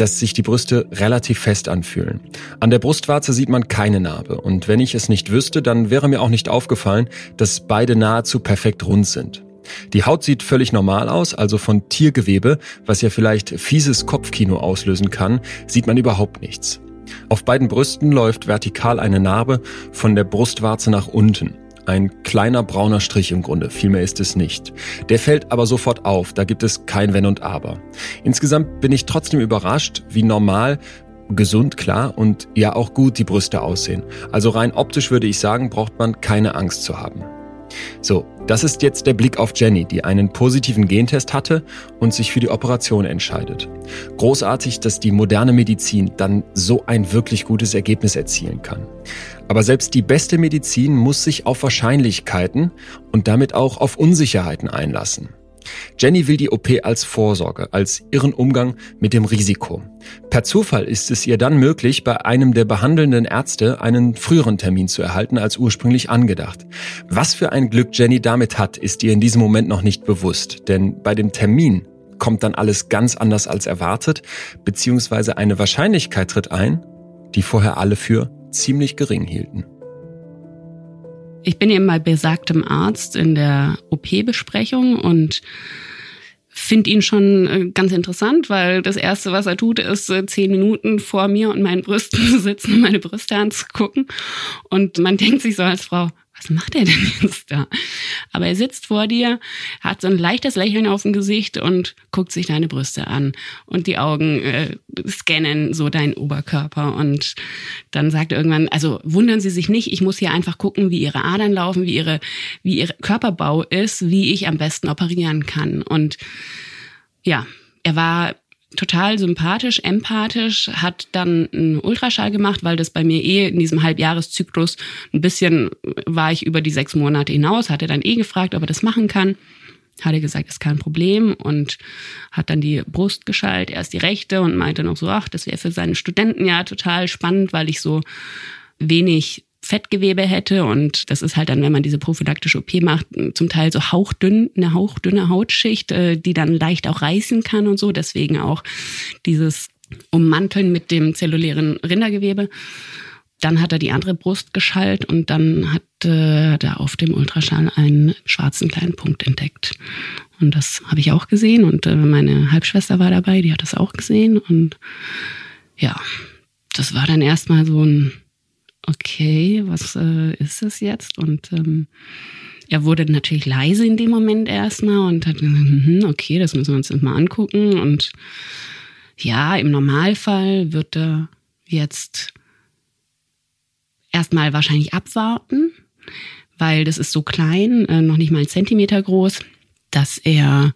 dass sich die Brüste relativ fest anfühlen. An der Brustwarze sieht man keine Narbe und wenn ich es nicht wüsste, dann wäre mir auch nicht aufgefallen, dass beide nahezu perfekt rund sind. Die Haut sieht völlig normal aus, also von Tiergewebe, was ja vielleicht fieses Kopfkino auslösen kann, sieht man überhaupt nichts. Auf beiden Brüsten läuft vertikal eine Narbe von der Brustwarze nach unten. Ein kleiner brauner Strich im Grunde, viel mehr ist es nicht. Der fällt aber sofort auf, da gibt es kein Wenn und Aber. Insgesamt bin ich trotzdem überrascht, wie normal gesund, klar, und ja auch gut die Brüste aussehen. Also rein optisch würde ich sagen, braucht man keine Angst zu haben. So, das ist jetzt der Blick auf Jenny, die einen positiven Gentest hatte und sich für die Operation entscheidet. Großartig, dass die moderne Medizin dann so ein wirklich gutes Ergebnis erzielen kann. Aber selbst die beste Medizin muss sich auf Wahrscheinlichkeiten und damit auch auf Unsicherheiten einlassen. Jenny will die OP als Vorsorge, als ihren Umgang mit dem Risiko. Per Zufall ist es ihr dann möglich, bei einem der behandelnden Ärzte einen früheren Termin zu erhalten als ursprünglich angedacht. Was für ein Glück Jenny damit hat, ist ihr in diesem Moment noch nicht bewusst, denn bei dem Termin kommt dann alles ganz anders als erwartet, beziehungsweise eine Wahrscheinlichkeit tritt ein, die vorher alle für ziemlich gering hielten. Ich bin eben bei besagtem Arzt in der OP-Besprechung und finde ihn schon äh, ganz interessant, weil das Erste, was er tut, ist äh, zehn Minuten vor mir und meinen Brüsten zu sitzen und meine Brüste anzugucken. Und man denkt sich so als Frau, was macht er denn jetzt da? Aber er sitzt vor dir, hat so ein leichtes Lächeln auf dem Gesicht und guckt sich deine Brüste an. Und die Augen äh, scannen so deinen Oberkörper. Und dann sagt er irgendwann, also wundern Sie sich nicht, ich muss hier einfach gucken, wie Ihre Adern laufen, wie Ihre, wie Ihr Körperbau ist, wie ich am besten operieren kann. Und ja, er war total sympathisch, empathisch, hat dann einen Ultraschall gemacht, weil das bei mir eh in diesem Halbjahreszyklus ein bisschen war ich über die sechs Monate hinaus, hatte dann eh gefragt, ob er das machen kann. Hat er gesagt, ist kein Problem und hat dann die Brust geschallt, erst die rechte und meinte noch so, ach, das wäre für seine Studenten ja total spannend, weil ich so wenig Fettgewebe hätte. Und das ist halt dann, wenn man diese prophylaktische OP macht, zum Teil so hauchdünn, eine hauchdünne Hautschicht, äh, die dann leicht auch reißen kann und so. Deswegen auch dieses Ummanteln mit dem zellulären Rindergewebe. Dann hat er die andere Brust geschallt und dann hat äh, er auf dem Ultraschall einen schwarzen kleinen Punkt entdeckt. Und das habe ich auch gesehen und äh, meine Halbschwester war dabei, die hat das auch gesehen. Und ja, das war dann erstmal so ein okay, was äh, ist das jetzt? Und ähm, er wurde natürlich leise in dem Moment erstmal und hat gesagt, hm, okay, das müssen wir uns mal angucken. Und ja, im Normalfall wird er jetzt erstmal wahrscheinlich abwarten, weil das ist so klein, äh, noch nicht mal ein Zentimeter groß, dass er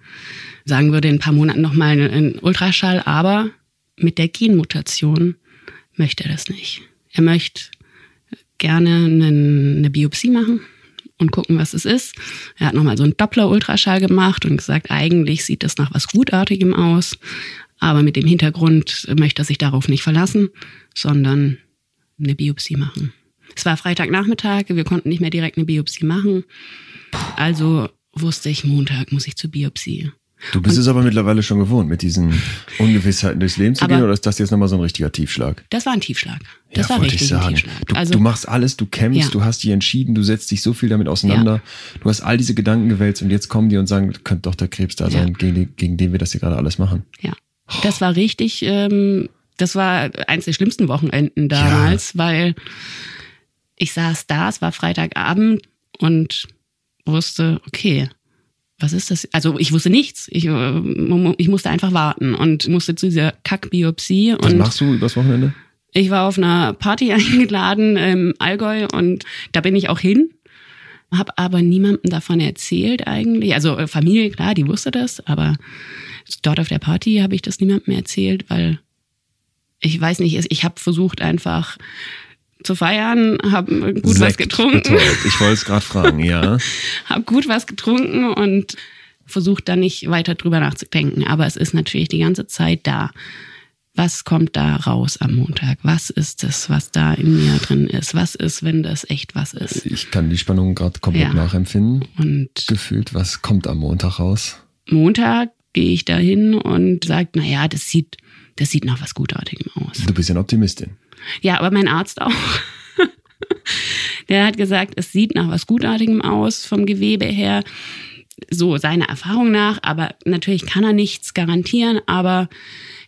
sagen würde, in ein paar Monaten nochmal einen Ultraschall, aber mit der Genmutation möchte er das nicht. Er möchte gerne eine, Biopsie machen und gucken, was es ist. Er hat nochmal so einen Doppler-Ultraschall gemacht und gesagt, eigentlich sieht das nach was Gutartigem aus, aber mit dem Hintergrund möchte er sich darauf nicht verlassen, sondern eine Biopsie machen. Es war Freitagnachmittag, wir konnten nicht mehr direkt eine Biopsie machen. Also wusste ich, Montag muss ich zur Biopsie. Du bist und, es aber mittlerweile schon gewohnt, mit diesen Ungewissheiten durchs Leben zu gehen, oder ist das jetzt nochmal so ein richtiger Tiefschlag? Das war ein Tiefschlag. Das ja, war richtig ich sagen. ein Tiefschlag. Du, also, du machst alles, du kämpfst, ja. du hast dich entschieden, du setzt dich so viel damit auseinander, ja. du hast all diese Gedanken gewälzt und jetzt kommen die und sagen, könnte doch der Krebs da sein, gegen, gegen den wir das hier gerade alles machen. Ja, das war richtig, ähm, das war eins der schlimmsten Wochenenden damals, weil ich saß da, es war Freitagabend und wusste, okay, was ist das? Also ich wusste nichts. Ich, äh, ich musste einfach warten und musste zu dieser Kackbiopsie. Was machst du übers Wochenende? Ich war auf einer Party eingeladen im Allgäu und da bin ich auch hin. Habe aber niemandem davon erzählt eigentlich. Also äh, Familie, klar, die wusste das, aber dort auf der Party habe ich das niemandem erzählt, weil ich weiß nicht, ich habe versucht einfach zu feiern, habe gut Sekt, was getrunken. Bitte. Ich wollte es gerade fragen, ja. habe gut was getrunken und versucht dann nicht weiter drüber nachzudenken. Aber es ist natürlich die ganze Zeit da. Was kommt da raus am Montag? Was ist das, was da in mir drin ist? Was ist, wenn das echt was ist? Ich kann die Spannung gerade komplett ja. nachempfinden. Und gefühlt, was kommt am Montag raus? Montag gehe ich dahin und sage, naja, das sieht, das sieht nach was Gutartigem aus. Du bist ja eine Optimistin. Ja, aber mein Arzt auch. Der hat gesagt, es sieht nach was Gutartigem aus vom Gewebe her. So seiner Erfahrung nach. Aber natürlich kann er nichts garantieren. Aber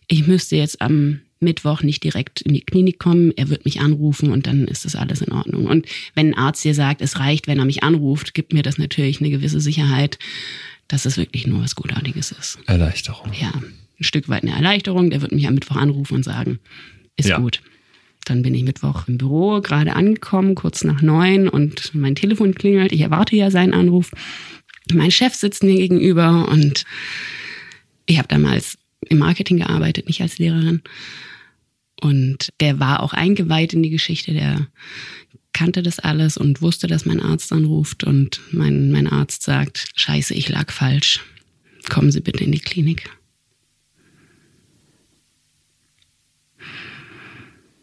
ich müsste jetzt am Mittwoch nicht direkt in die Klinik kommen. Er wird mich anrufen und dann ist das alles in Ordnung. Und wenn ein Arzt dir sagt, es reicht, wenn er mich anruft, gibt mir das natürlich eine gewisse Sicherheit, dass es wirklich nur was Gutartiges ist. Erleichterung. Ja, ein Stück weit eine Erleichterung. Der wird mich am Mittwoch anrufen und sagen, ist ja. gut. Dann bin ich Mittwoch im Büro, gerade angekommen, kurz nach neun und mein Telefon klingelt. Ich erwarte ja seinen Anruf. Mein Chef sitzt mir gegenüber und ich habe damals im Marketing gearbeitet, nicht als Lehrerin. Und der war auch eingeweiht in die Geschichte, der kannte das alles und wusste, dass mein Arzt anruft und mein, mein Arzt sagt, scheiße, ich lag falsch. kommen Sie bitte in die Klinik.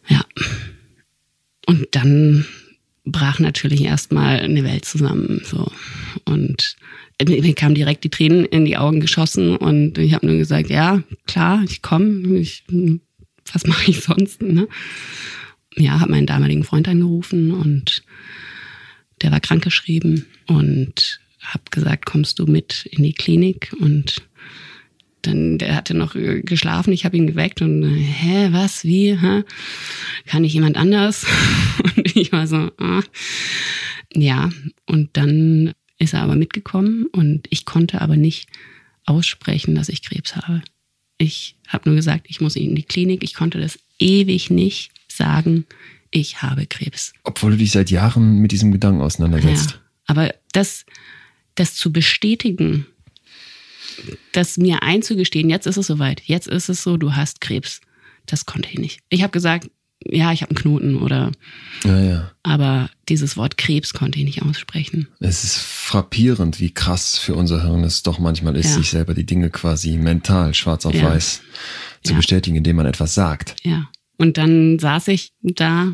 Ja. Und dann brach natürlich erstmal eine Welt zusammen. So. Und mir kamen direkt die Tränen in die Augen geschossen und ich habe nur gesagt, ja, klar, ich komme. Was mache ich sonst? Ne? Ja, habe meinen damaligen Freund angerufen und der war krankgeschrieben und habe gesagt, kommst du mit in die Klinik und dann, der hatte noch geschlafen, ich habe ihn geweckt und hä, was, wie, hä? kann ich jemand anders? Und ich war so, ah. ja, und dann ist er aber mitgekommen und ich konnte aber nicht aussprechen, dass ich Krebs habe. Ich habe nur gesagt, ich muss in die Klinik. Ich konnte das ewig nicht sagen, ich habe Krebs. Obwohl du dich seit Jahren mit diesem Gedanken auseinandersetzt. Ja, aber das, das zu bestätigen, das mir einzugestehen, jetzt ist es soweit, jetzt ist es so, du hast Krebs. Das konnte ich nicht. Ich habe gesagt, ja, ich habe einen Knoten oder. Ja, ja. Aber dieses Wort Krebs konnte ich nicht aussprechen. Es ist frappierend, wie krass für unser Hirn es doch manchmal ist, ja. sich selber die Dinge quasi mental schwarz auf weiß zu bestätigen, indem man etwas sagt. Ja. Und dann saß ich da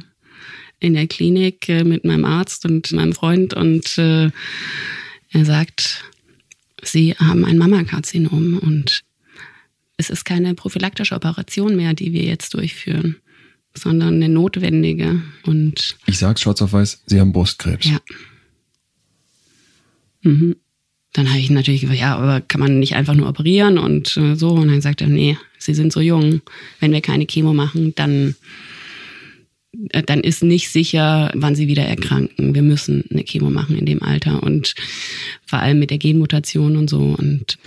in der Klinik äh, mit meinem Arzt und meinem Freund und äh, er sagt, Sie haben ein Mammakarzinom und es ist keine prophylaktische Operation mehr, die wir jetzt durchführen, sondern eine notwendige. Und ich sage schwarz auf weiß, Sie haben Brustkrebs. Ja. Mhm. Dann habe ich natürlich gesagt, ja, aber kann man nicht einfach nur operieren und äh, so? Und dann sagt er, nee, Sie sind so jung. Wenn wir keine Chemo machen, dann äh, dann ist nicht sicher, wann sie wieder erkranken. Wir müssen eine Chemo machen in dem Alter und vor allem mit der Genmutation und so und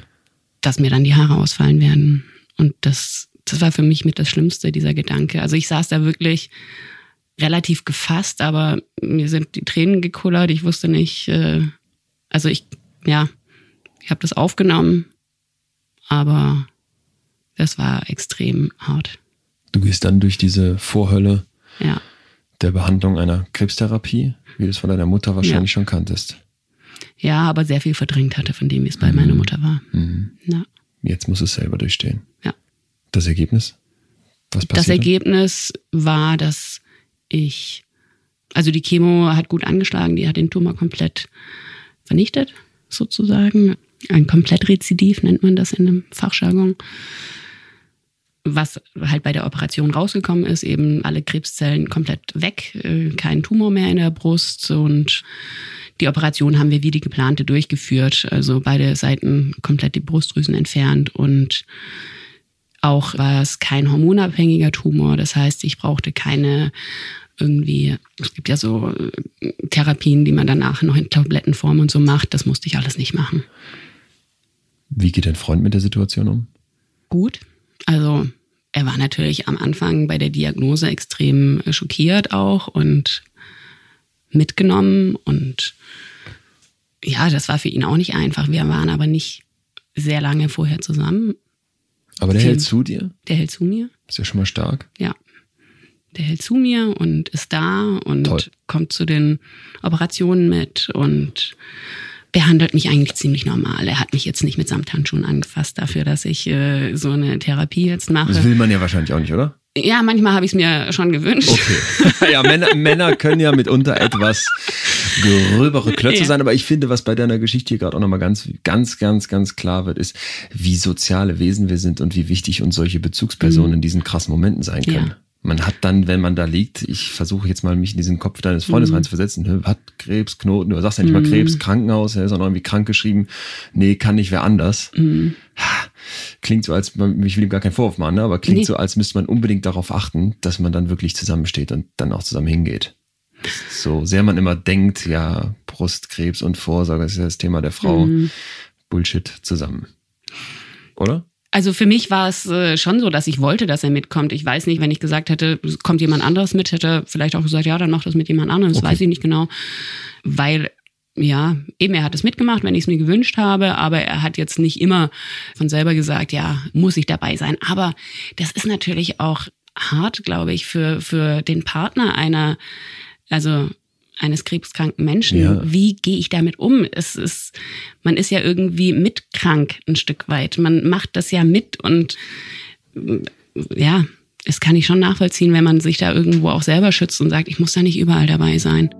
dass mir dann die Haare ausfallen werden. Und das, das war für mich mit das Schlimmste, dieser Gedanke. Also ich saß da wirklich relativ gefasst, aber mir sind die Tränen gekullert. Ich wusste nicht, äh, also ich, ja, ich habe das aufgenommen, aber das war extrem hart. Du gehst dann durch diese Vorhölle ja. der Behandlung einer Krebstherapie, wie du es von deiner Mutter wahrscheinlich ja. schon kanntest. Ja, aber sehr viel verdrängt hatte von dem, wie es bei mhm. meiner Mutter war. Mhm. Ja. Jetzt muss es selber durchstehen. Ja. Das Ergebnis? Was passiert? Das Ergebnis war, dass ich, also die Chemo hat gut angeschlagen, die hat den Tumor komplett vernichtet, sozusagen. Ein Komplettrezidiv nennt man das in einem Fachjargon. Was halt bei der Operation rausgekommen ist, eben alle Krebszellen komplett weg, äh, kein Tumor mehr in der Brust. Und die Operation haben wir wie die geplante durchgeführt, also beide Seiten komplett die Brustdrüsen entfernt. Und auch war es kein hormonabhängiger Tumor, das heißt, ich brauchte keine irgendwie, es gibt ja so äh, Therapien, die man danach noch in Tablettenform und so macht, das musste ich alles nicht machen. Wie geht dein Freund mit der Situation um? Gut. Also er war natürlich am Anfang bei der Diagnose extrem äh, schockiert auch und mitgenommen und ja, das war für ihn auch nicht einfach. Wir waren aber nicht sehr lange vorher zusammen. Aber der Viel, hält zu dir? Der hält zu mir. Ist ja schon mal stark. Ja. Der hält zu mir und ist da und Toll. kommt zu den Operationen mit und behandelt mich eigentlich ziemlich normal. Er hat mich jetzt nicht mit Samthandschuhen angefasst dafür, dass ich äh, so eine Therapie jetzt mache. Das will man ja wahrscheinlich auch nicht, oder? Ja, manchmal habe ich es mir schon gewünscht. Okay. ja, Männer, Männer können ja mitunter etwas gröbere Klötze ja. sein, aber ich finde, was bei deiner Geschichte hier gerade auch nochmal ganz, ganz, ganz, ganz klar wird, ist, wie soziale Wesen wir sind und wie wichtig uns solche Bezugspersonen mhm. in diesen krassen Momenten sein können. Ja man hat dann, wenn man da liegt, ich versuche jetzt mal mich in diesen Kopf deines Freundes mhm. reinzuversetzen, hat Krebs, Knoten, du sagst ja nicht mal mhm. Krebs, Krankenhaus, er ist auch noch irgendwie krank geschrieben, nee, kann nicht wer anders. Mhm. Klingt so, als, ich will ihm gar keinen Vorwurf machen, ne? aber klingt nee. so, als müsste man unbedingt darauf achten, dass man dann wirklich zusammensteht und dann auch zusammen hingeht. So sehr man immer denkt, ja, Brustkrebs und Vorsorge, das ist ja das Thema der Frau, mhm. Bullshit zusammen. Oder? Also für mich war es äh, schon so, dass ich wollte, dass er mitkommt. Ich weiß nicht, wenn ich gesagt hätte, kommt jemand anderes mit, hätte er vielleicht auch gesagt, ja, dann mach das mit jemand anderem. Das okay. weiß ich nicht genau. Weil, ja, eben er hat es mitgemacht, wenn ich es mir gewünscht habe, aber er hat jetzt nicht immer von selber gesagt, ja, muss ich dabei sein. Aber das ist natürlich auch hart, glaube ich, für, für den Partner einer, also eines krebskranken Menschen. Ja. Wie gehe ich damit um? Es ist, man ist ja irgendwie mitkrank ein Stück weit. Man macht das ja mit und ja, es kann ich schon nachvollziehen, wenn man sich da irgendwo auch selber schützt und sagt, ich muss da nicht überall dabei sein.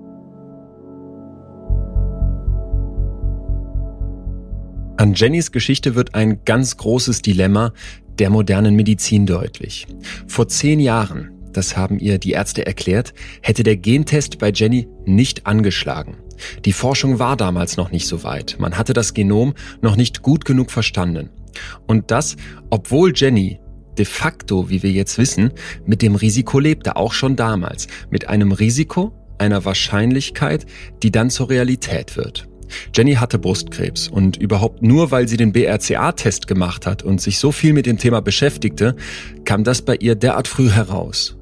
An Jennys Geschichte wird ein ganz großes Dilemma der modernen Medizin deutlich. Vor zehn Jahren, das haben ihr die Ärzte erklärt, hätte der Gentest bei Jenny nicht angeschlagen. Die Forschung war damals noch nicht so weit. Man hatte das Genom noch nicht gut genug verstanden. Und das, obwohl Jenny de facto, wie wir jetzt wissen, mit dem Risiko lebte, auch schon damals. Mit einem Risiko, einer Wahrscheinlichkeit, die dann zur Realität wird. Jenny hatte Brustkrebs und überhaupt nur weil sie den BRCA-Test gemacht hat und sich so viel mit dem Thema beschäftigte, kam das bei ihr derart früh heraus.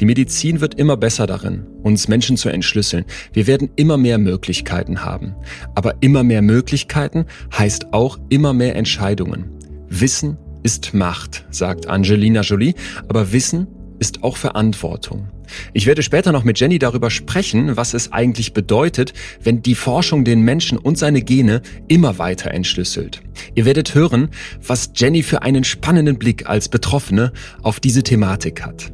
Die Medizin wird immer besser darin, uns Menschen zu entschlüsseln. Wir werden immer mehr Möglichkeiten haben. Aber immer mehr Möglichkeiten heißt auch immer mehr Entscheidungen. Wissen ist Macht, sagt Angelina Jolie, aber Wissen ist auch Verantwortung. Ich werde später noch mit Jenny darüber sprechen, was es eigentlich bedeutet, wenn die Forschung den Menschen und seine Gene immer weiter entschlüsselt. Ihr werdet hören, was Jenny für einen spannenden Blick als Betroffene auf diese Thematik hat.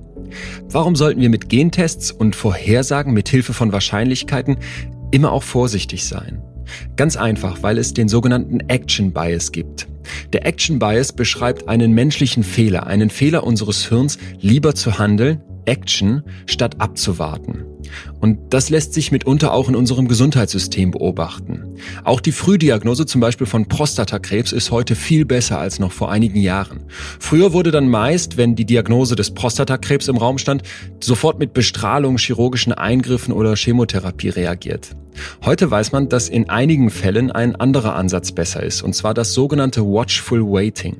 Warum sollten wir mit Gentests und Vorhersagen mit Hilfe von Wahrscheinlichkeiten immer auch vorsichtig sein? Ganz einfach, weil es den sogenannten Action Bias gibt. Der Action Bias beschreibt einen menschlichen Fehler, einen Fehler unseres Hirns, lieber zu handeln, Action, statt abzuwarten. Und das lässt sich mitunter auch in unserem Gesundheitssystem beobachten. Auch die Frühdiagnose zum Beispiel von Prostatakrebs ist heute viel besser als noch vor einigen Jahren. Früher wurde dann meist, wenn die Diagnose des Prostatakrebs im Raum stand, sofort mit Bestrahlung, chirurgischen Eingriffen oder Chemotherapie reagiert. Heute weiß man, dass in einigen Fällen ein anderer Ansatz besser ist, und zwar das sogenannte Watchful Waiting.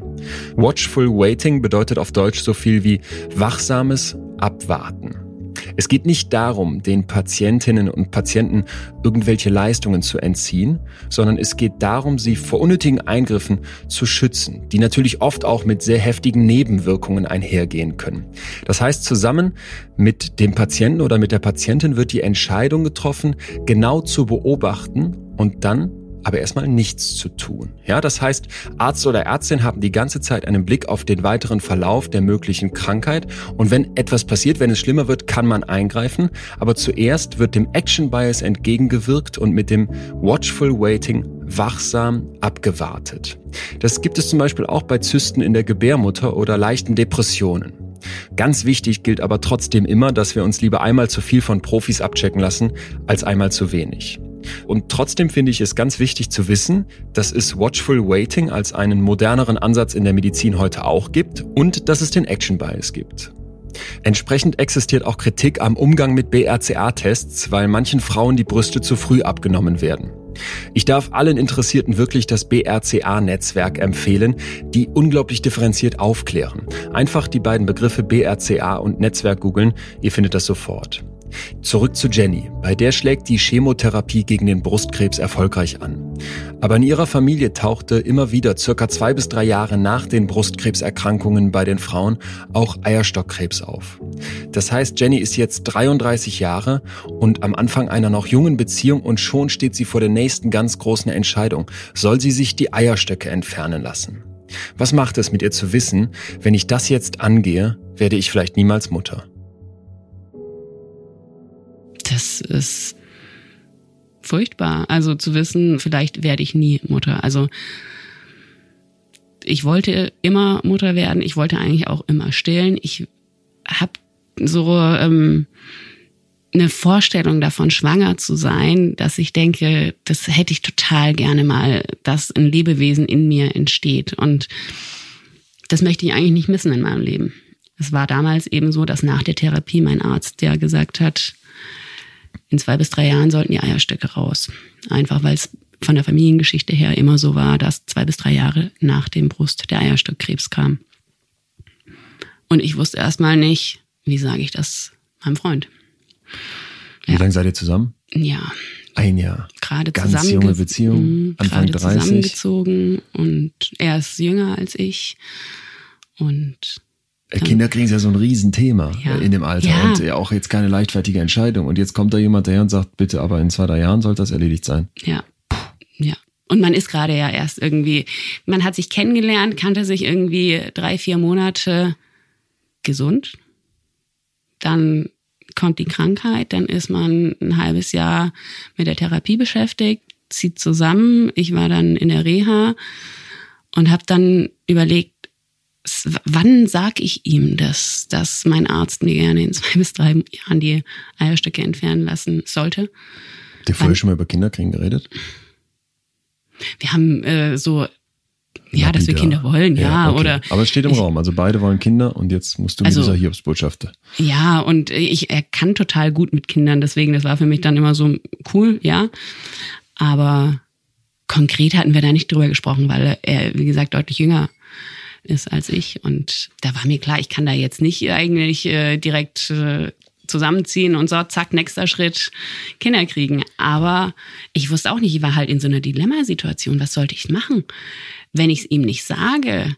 Watchful Waiting bedeutet auf Deutsch so viel wie wachsames Abwarten. Es geht nicht darum, den Patientinnen und Patienten irgendwelche Leistungen zu entziehen, sondern es geht darum, sie vor unnötigen Eingriffen zu schützen, die natürlich oft auch mit sehr heftigen Nebenwirkungen einhergehen können. Das heißt, zusammen mit dem Patienten oder mit der Patientin wird die Entscheidung getroffen, genau zu beobachten und dann aber erstmal nichts zu tun. Ja, das heißt, Arzt oder Ärztin haben die ganze Zeit einen Blick auf den weiteren Verlauf der möglichen Krankheit und wenn etwas passiert, wenn es schlimmer wird, kann man eingreifen, aber zuerst wird dem Action Bias entgegengewirkt und mit dem Watchful Waiting wachsam abgewartet. Das gibt es zum Beispiel auch bei Zysten in der Gebärmutter oder leichten Depressionen. Ganz wichtig gilt aber trotzdem immer, dass wir uns lieber einmal zu viel von Profis abchecken lassen, als einmal zu wenig. Und trotzdem finde ich es ganz wichtig zu wissen, dass es Watchful Waiting als einen moderneren Ansatz in der Medizin heute auch gibt und dass es den Action Bias gibt. Entsprechend existiert auch Kritik am Umgang mit BRCA-Tests, weil manchen Frauen die Brüste zu früh abgenommen werden. Ich darf allen Interessierten wirklich das BRCA-Netzwerk empfehlen, die unglaublich differenziert aufklären. Einfach die beiden Begriffe BRCA und Netzwerk googeln, ihr findet das sofort. Zurück zu Jenny. Bei der schlägt die Chemotherapie gegen den Brustkrebs erfolgreich an. Aber in ihrer Familie tauchte immer wieder circa zwei bis drei Jahre nach den Brustkrebserkrankungen bei den Frauen auch Eierstockkrebs auf. Das heißt, Jenny ist jetzt 33 Jahre und am Anfang einer noch jungen Beziehung und schon steht sie vor der nächsten ganz großen Entscheidung. Soll sie sich die Eierstöcke entfernen lassen? Was macht es mit ihr zu wissen, wenn ich das jetzt angehe, werde ich vielleicht niemals Mutter? Das ist furchtbar. Also zu wissen, vielleicht werde ich nie Mutter. Also ich wollte immer Mutter werden. Ich wollte eigentlich auch immer stillen. Ich habe so ähm, eine Vorstellung davon, schwanger zu sein, dass ich denke, das hätte ich total gerne mal, dass ein Lebewesen in mir entsteht. Und das möchte ich eigentlich nicht missen in meinem Leben. Es war damals eben so, dass nach der Therapie mein Arzt, der gesagt hat, in zwei bis drei Jahren sollten die Eierstöcke raus. Einfach weil es von der Familiengeschichte her immer so war, dass zwei bis drei Jahre nach dem Brust der Eierstockkrebs kam. Und ich wusste erstmal nicht, wie sage ich das meinem Freund. Wie lange seid ihr zusammen? Ja. Ein Jahr. Gerade Ganz zusammen junge Beziehung, Mhm, Anfang gerade 30. zusammengezogen und er ist jünger als ich. Und Kinder kriegen ja so ein Riesenthema Ja. äh, in dem Alter Ja. und ja auch jetzt keine leichtfertige Entscheidung. Und jetzt kommt da jemand daher und sagt, bitte, aber in zwei, drei Jahren sollte das erledigt sein. Ja. Ja. Und man ist gerade ja erst irgendwie, man hat sich kennengelernt, kannte sich irgendwie drei, vier Monate gesund. Dann kommt die Krankheit, dann ist man ein halbes Jahr mit der Therapie beschäftigt, zieht zusammen. Ich war dann in der Reha und habe dann überlegt, wann sag ich ihm das, dass mein Arzt mir gerne in zwei bis drei Jahren die Eierstöcke entfernen lassen sollte. Habt ihr vorher schon mal über Kinderkriegen geredet? Wir haben äh, so, ja, dass wir. Kinder wollen, ja, okay. oder Aber es steht im ich- Raum. Also beide wollen Kinder und jetzt musst du mit Also- dieser Hiobsbotschaft. ja, und ich er kann total gut mit Kindern, deswegen das war für mich dann immer so cool, ja. Aber konkret hatten wir da nicht drüber gesprochen, weil er, wie gesagt, deutlich jünger ist als ich und da war mir klar, ich kann da jetzt nicht eigentlich äh, direkt äh, zusammenziehen und so, zack, nächster Schritt, Kinder kriegen. Aber ich wusste auch nicht, ich war halt in so einer Dilemmasituation. Was sollte ich machen? Wenn ich es ihm nicht sage,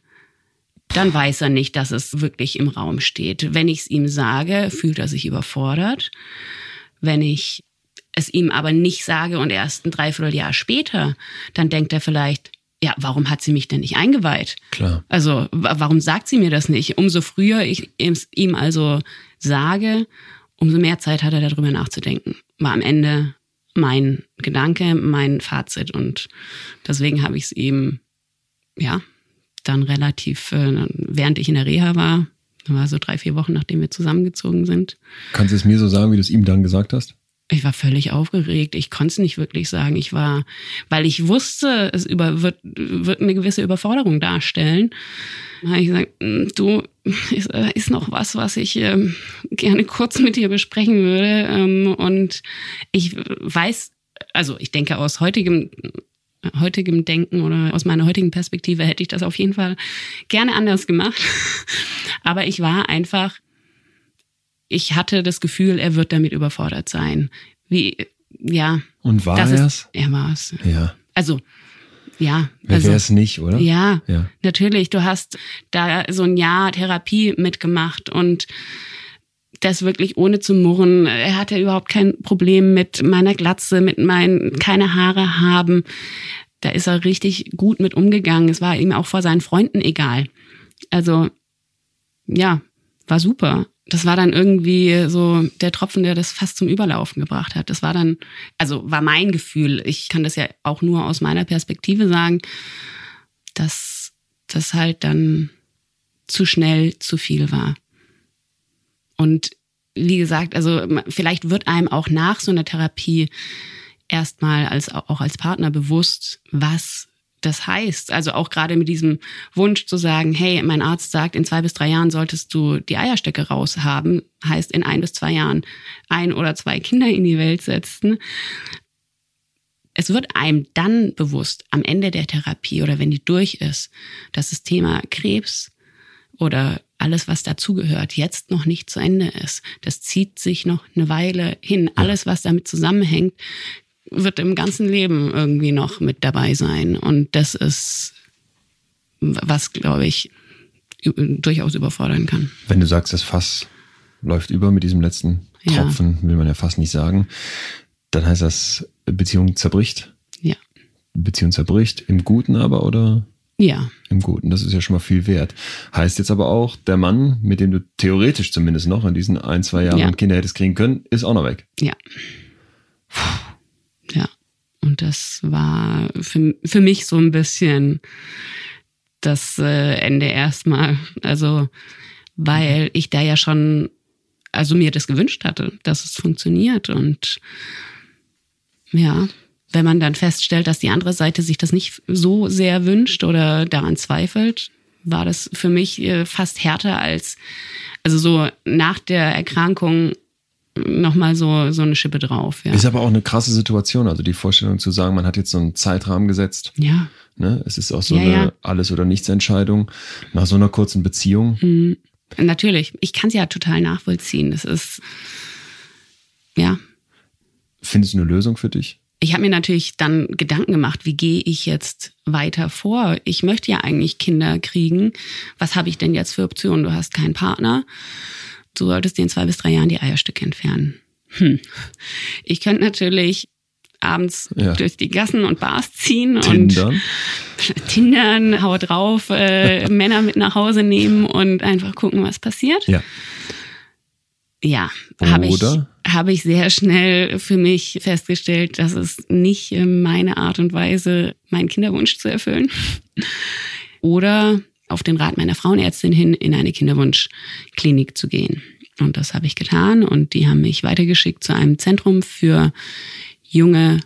dann weiß er nicht, dass es wirklich im Raum steht. Wenn ich es ihm sage, fühlt er sich überfordert. Wenn ich es ihm aber nicht sage und erst ein Dreivierteljahr später, dann denkt er vielleicht, ja, warum hat sie mich denn nicht eingeweiht? Klar. Also wa- warum sagt sie mir das nicht? Umso früher ich es ihm also sage, umso mehr Zeit hat er darüber nachzudenken. War am Ende mein Gedanke, mein Fazit und deswegen habe ich es ihm, ja, dann relativ, äh, während ich in der Reha war, war so drei, vier Wochen, nachdem wir zusammengezogen sind, Kannst du es mir so sagen, wie du es ihm dann gesagt hast? Ich war völlig aufgeregt. Ich konnte es nicht wirklich sagen. Ich war, weil ich wusste, es über, wird, wird eine gewisse Überforderung darstellen. Da habe ich gesagt, "Mm, du, ist, äh, ist noch was, was ich ähm, gerne kurz mit dir besprechen würde. Ähm, und ich weiß, also ich denke aus heutigem heutigem Denken oder aus meiner heutigen Perspektive hätte ich das auf jeden Fall gerne anders gemacht. Aber ich war einfach ich hatte das Gefühl, er wird damit überfordert sein. Wie, ja. Und war das er ist, es? er war es. Ja. Also, ja. Wer also, wäre es nicht, oder? Ja, Ja. natürlich. Du hast da so ein Jahr Therapie mitgemacht und das wirklich ohne zu murren. Er hatte überhaupt kein Problem mit meiner Glatze, mit meinen keine Haare haben. Da ist er richtig gut mit umgegangen. Es war ihm auch vor seinen Freunden egal. Also, ja, war super. Das war dann irgendwie so der Tropfen, der das fast zum Überlaufen gebracht hat. Das war dann, also war mein Gefühl. Ich kann das ja auch nur aus meiner Perspektive sagen, dass das halt dann zu schnell zu viel war. Und wie gesagt, also vielleicht wird einem auch nach so einer Therapie erstmal als auch als Partner bewusst, was das heißt. Also auch gerade mit diesem Wunsch zu sagen, hey, mein Arzt sagt, in zwei bis drei Jahren solltest du die Eierstöcke raushaben, heißt in ein bis zwei Jahren ein oder zwei Kinder in die Welt setzen. Es wird einem dann bewusst am Ende der Therapie oder wenn die durch ist, dass das Thema Krebs oder alles, was dazugehört, jetzt noch nicht zu Ende ist. Das zieht sich noch eine Weile hin. Alles, was damit zusammenhängt, wird im ganzen Leben irgendwie noch mit dabei sein. Und das ist, was, glaube ich, durchaus überfordern kann. Wenn du sagst, das Fass läuft über mit diesem letzten Ja. Tropfen, will man ja fast nicht sagen, dann heißt das, Beziehung zerbricht. Ja. Beziehung zerbricht, im Guten aber oder Ja. im Guten? Das ist ja schon mal viel wert. Heißt jetzt aber auch, der Mann, mit dem du theoretisch zumindest noch in diesen ein, zwei Jahren Ja. Kinder hättest kriegen können, ist auch noch weg. Ja. Ja. Und das war für, für mich so ein bisschen das äh, Ende erstmal. Also, weil ich da ja schon, also mir das gewünscht hatte, dass es funktioniert. Und ja, wenn man dann feststellt, dass die andere Seite sich das nicht so sehr wünscht oder daran zweifelt, war das für mich äh, fast härter als, also so nach der Erkrankung nochmal so, so eine Schippe drauf. Ja. Ist aber auch eine krasse Situation. Also die Vorstellung zu sagen, man hat jetzt so einen Zeitrahmen gesetzt. ja. Ne? Es ist auch so Ja, eine ja. Alles- oder Nichts-Entscheidung nach so einer kurzen Beziehung. Mhm. Natürlich. Ich kann es ja total nachvollziehen. Das ist, ja, Findest du eine Lösung für dich? ich habe mir natürlich dann Gedanken gemacht, wie gehe ich jetzt weiter vor? Ich möchte ja eigentlich Kinder kriegen. Was habe ich denn jetzt für Optionen? Du hast keinen Partner. Du solltest dir in zwei bis drei Jahren die Eierstücke entfernen. Hm. Ich könnte natürlich abends ja. durch die Gassen und Bars ziehen Tindern. und Tindern, hau drauf, äh, Männer mit nach Hause nehmen und einfach gucken, was passiert. Ja. Ja, habe ich, hab ich sehr schnell für mich festgestellt, dass es nicht meine Art und Weise, meinen Kinderwunsch zu erfüllen. Oder auf den Rat meiner Frauenärztin hin in eine Kinderwunschklinik zu gehen. Und das habe ich getan und die haben mich weitergeschickt zu einem Zentrum für junge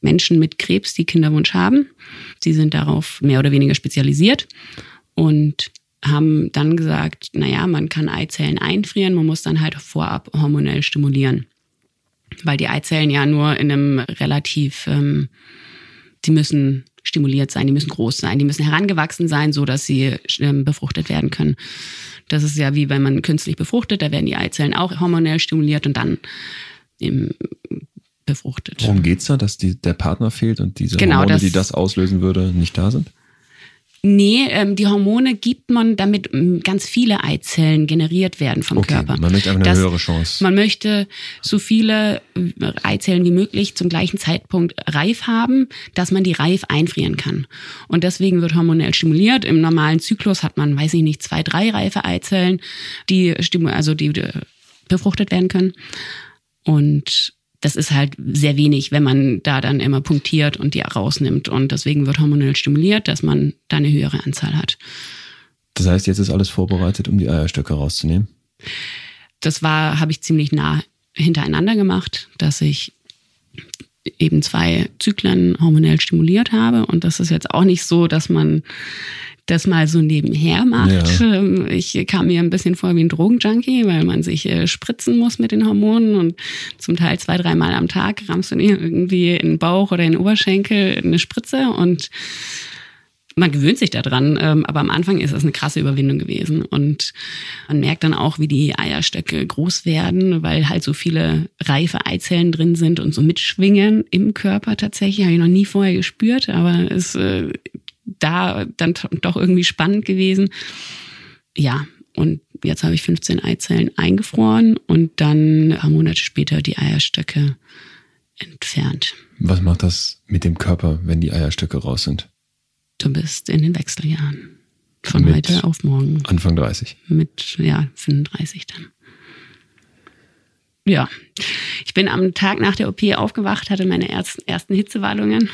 Menschen mit Krebs, die Kinderwunsch haben. Sie sind darauf mehr oder weniger spezialisiert und haben dann gesagt, naja, man kann Eizellen einfrieren, man muss dann halt vorab hormonell stimulieren. Weil die Eizellen ja nur in einem relativ, ähm, die müssen stimuliert sein, die müssen groß sein, die müssen herangewachsen sein, so dass sie ähm, befruchtet werden können. Das ist ja wie wenn man künstlich befruchtet, da werden die Eizellen auch hormonell stimuliert und dann im befruchtet. Worum geht's da, dass die, der Partner fehlt und diese genau, Hormone, das, die das auslösen würde, nicht da sind? Nee, ähm, die Hormone gibt man, damit ähm, ganz viele Eizellen generiert werden vom okay, Körper. Man möchte einfach eine das, höhere Chance. Man möchte so viele äh, Eizellen wie möglich zum gleichen Zeitpunkt reif haben, dass man die reif einfrieren kann. Und deswegen wird hormonell stimuliert. Im normalen Zyklus hat man, weiß ich nicht, zwei, drei reife Eizellen, die, also die befruchtet werden können. Und das ist halt sehr wenig, wenn man da dann immer punktiert und die rausnimmt. Und deswegen wird hormonell stimuliert, dass man da eine höhere Anzahl hat. Das heißt, jetzt ist alles vorbereitet, um die Eierstöcke rauszunehmen? Das war, habe ich ziemlich nah hintereinander gemacht, dass ich eben zwei Zyklen hormonell stimuliert habe. Und das ist jetzt auch nicht so, dass man das mal so nebenher macht. Ja. Ähm, ich kam mir ein bisschen vor wie ein Drogenjunkie, weil man sich äh, spritzen muss mit den Hormonen und zum Teil zwei, dreimal am Tag rammst du dir irgendwie in den Bauch oder in den Oberschenkel eine Spritze und man gewöhnt sich daran, ähm, aber am Anfang ist es eine krasse Überwindung gewesen. Und man merkt dann auch, wie die Eierstöcke groß werden, weil halt so viele reife Eizellen drin sind und so mitschwingen im Körper tatsächlich. Habe ich noch nie vorher gespürt, aber es äh, da dann doch irgendwie spannend gewesen. Ja, und jetzt habe ich 15 Eizellen eingefroren und dann ein paar Monate später die Eierstöcke entfernt. Was macht das mit dem Körper, wenn die Eierstöcke raus sind? Du bist in den Wechseljahren. Von mit heute auf morgen. Anfang 30. Mit, ja, 35 dann. Ja. Ich bin am Tag nach der OP aufgewacht, hatte meine ersten Hitzewallungen.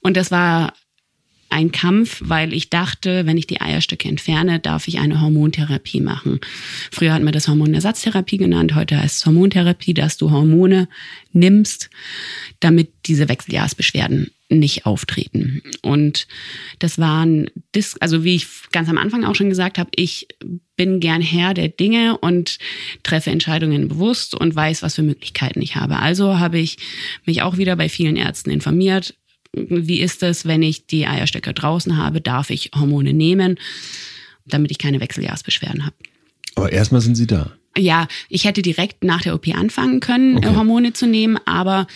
Und das war ein Kampf, weil ich dachte, wenn ich die Eierstöcke entferne, darf ich eine Hormontherapie machen. Früher hat man das Hormonersatztherapie genannt, heute heißt es Hormontherapie, dass du Hormone nimmst, damit diese Wechseljahrsbeschwerden nicht auftreten. Und das waren, also wie ich ganz am Anfang auch schon gesagt habe, ich bin gern Herr der Dinge und treffe Entscheidungen bewusst und weiß, was für Möglichkeiten ich habe. Also habe ich mich auch wieder bei vielen Ärzten informiert, wie ist es, wenn ich die Eierstöcke draußen habe? Darf ich Hormone nehmen, damit ich keine Wechseljahrsbeschwerden habe? Aber erstmal sind sie da. Ja, ich hätte direkt nach der OP anfangen können, okay. Hormone zu nehmen, aber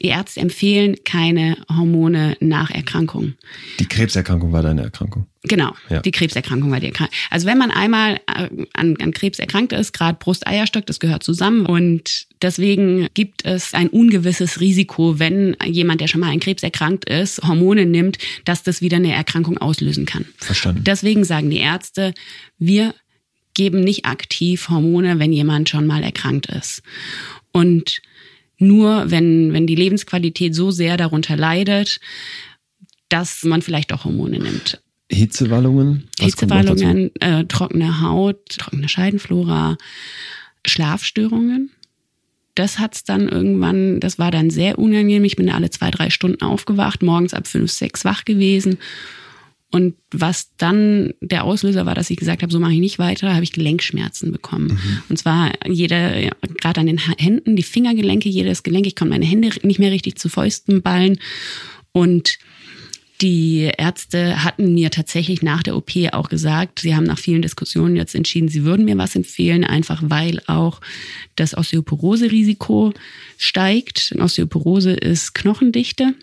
die Ärzte empfehlen keine Hormone nach Erkrankung. Die Krebserkrankung war deine Erkrankung? Genau, ja. die Krebserkrankung war die Erkrankung. Also wenn man einmal äh, an, an Krebs erkrankt ist, gerade Brust-Eierstock, das gehört zusammen. Und deswegen gibt es ein ungewisses Risiko, wenn jemand, der schon mal an Krebs erkrankt ist, Hormone nimmt, dass das wieder eine Erkrankung auslösen kann. Verstanden. Deswegen sagen die Ärzte, wir geben nicht aktiv Hormone, wenn jemand schon mal erkrankt ist. Und nur wenn, wenn die Lebensqualität so sehr darunter leidet, dass man vielleicht auch Hormone nimmt. Hitzewallungen? Was Hitzewallungen, äh, trockene Haut, trockene Scheidenflora, Schlafstörungen. Das hat's dann irgendwann, das war dann sehr unangenehm. Ich bin alle zwei, drei Stunden aufgewacht, morgens ab fünf, sechs wach gewesen und was dann der Auslöser war, dass ich gesagt habe, so mache ich nicht weiter, habe ich Gelenkschmerzen bekommen. Mhm. Und zwar jeder, ja, gerade an den Händen, die Fingergelenke, jedes Gelenk, ich konnte meine Hände nicht mehr richtig zu Fäusten ballen. Und Die Ärzte hatten mir tatsächlich nach der OP auch gesagt, sie haben nach vielen Diskussionen jetzt entschieden, sie würden mir was empfehlen, einfach weil auch das Osteoporose-Risiko steigt. Osteoporose ist Knochendichte.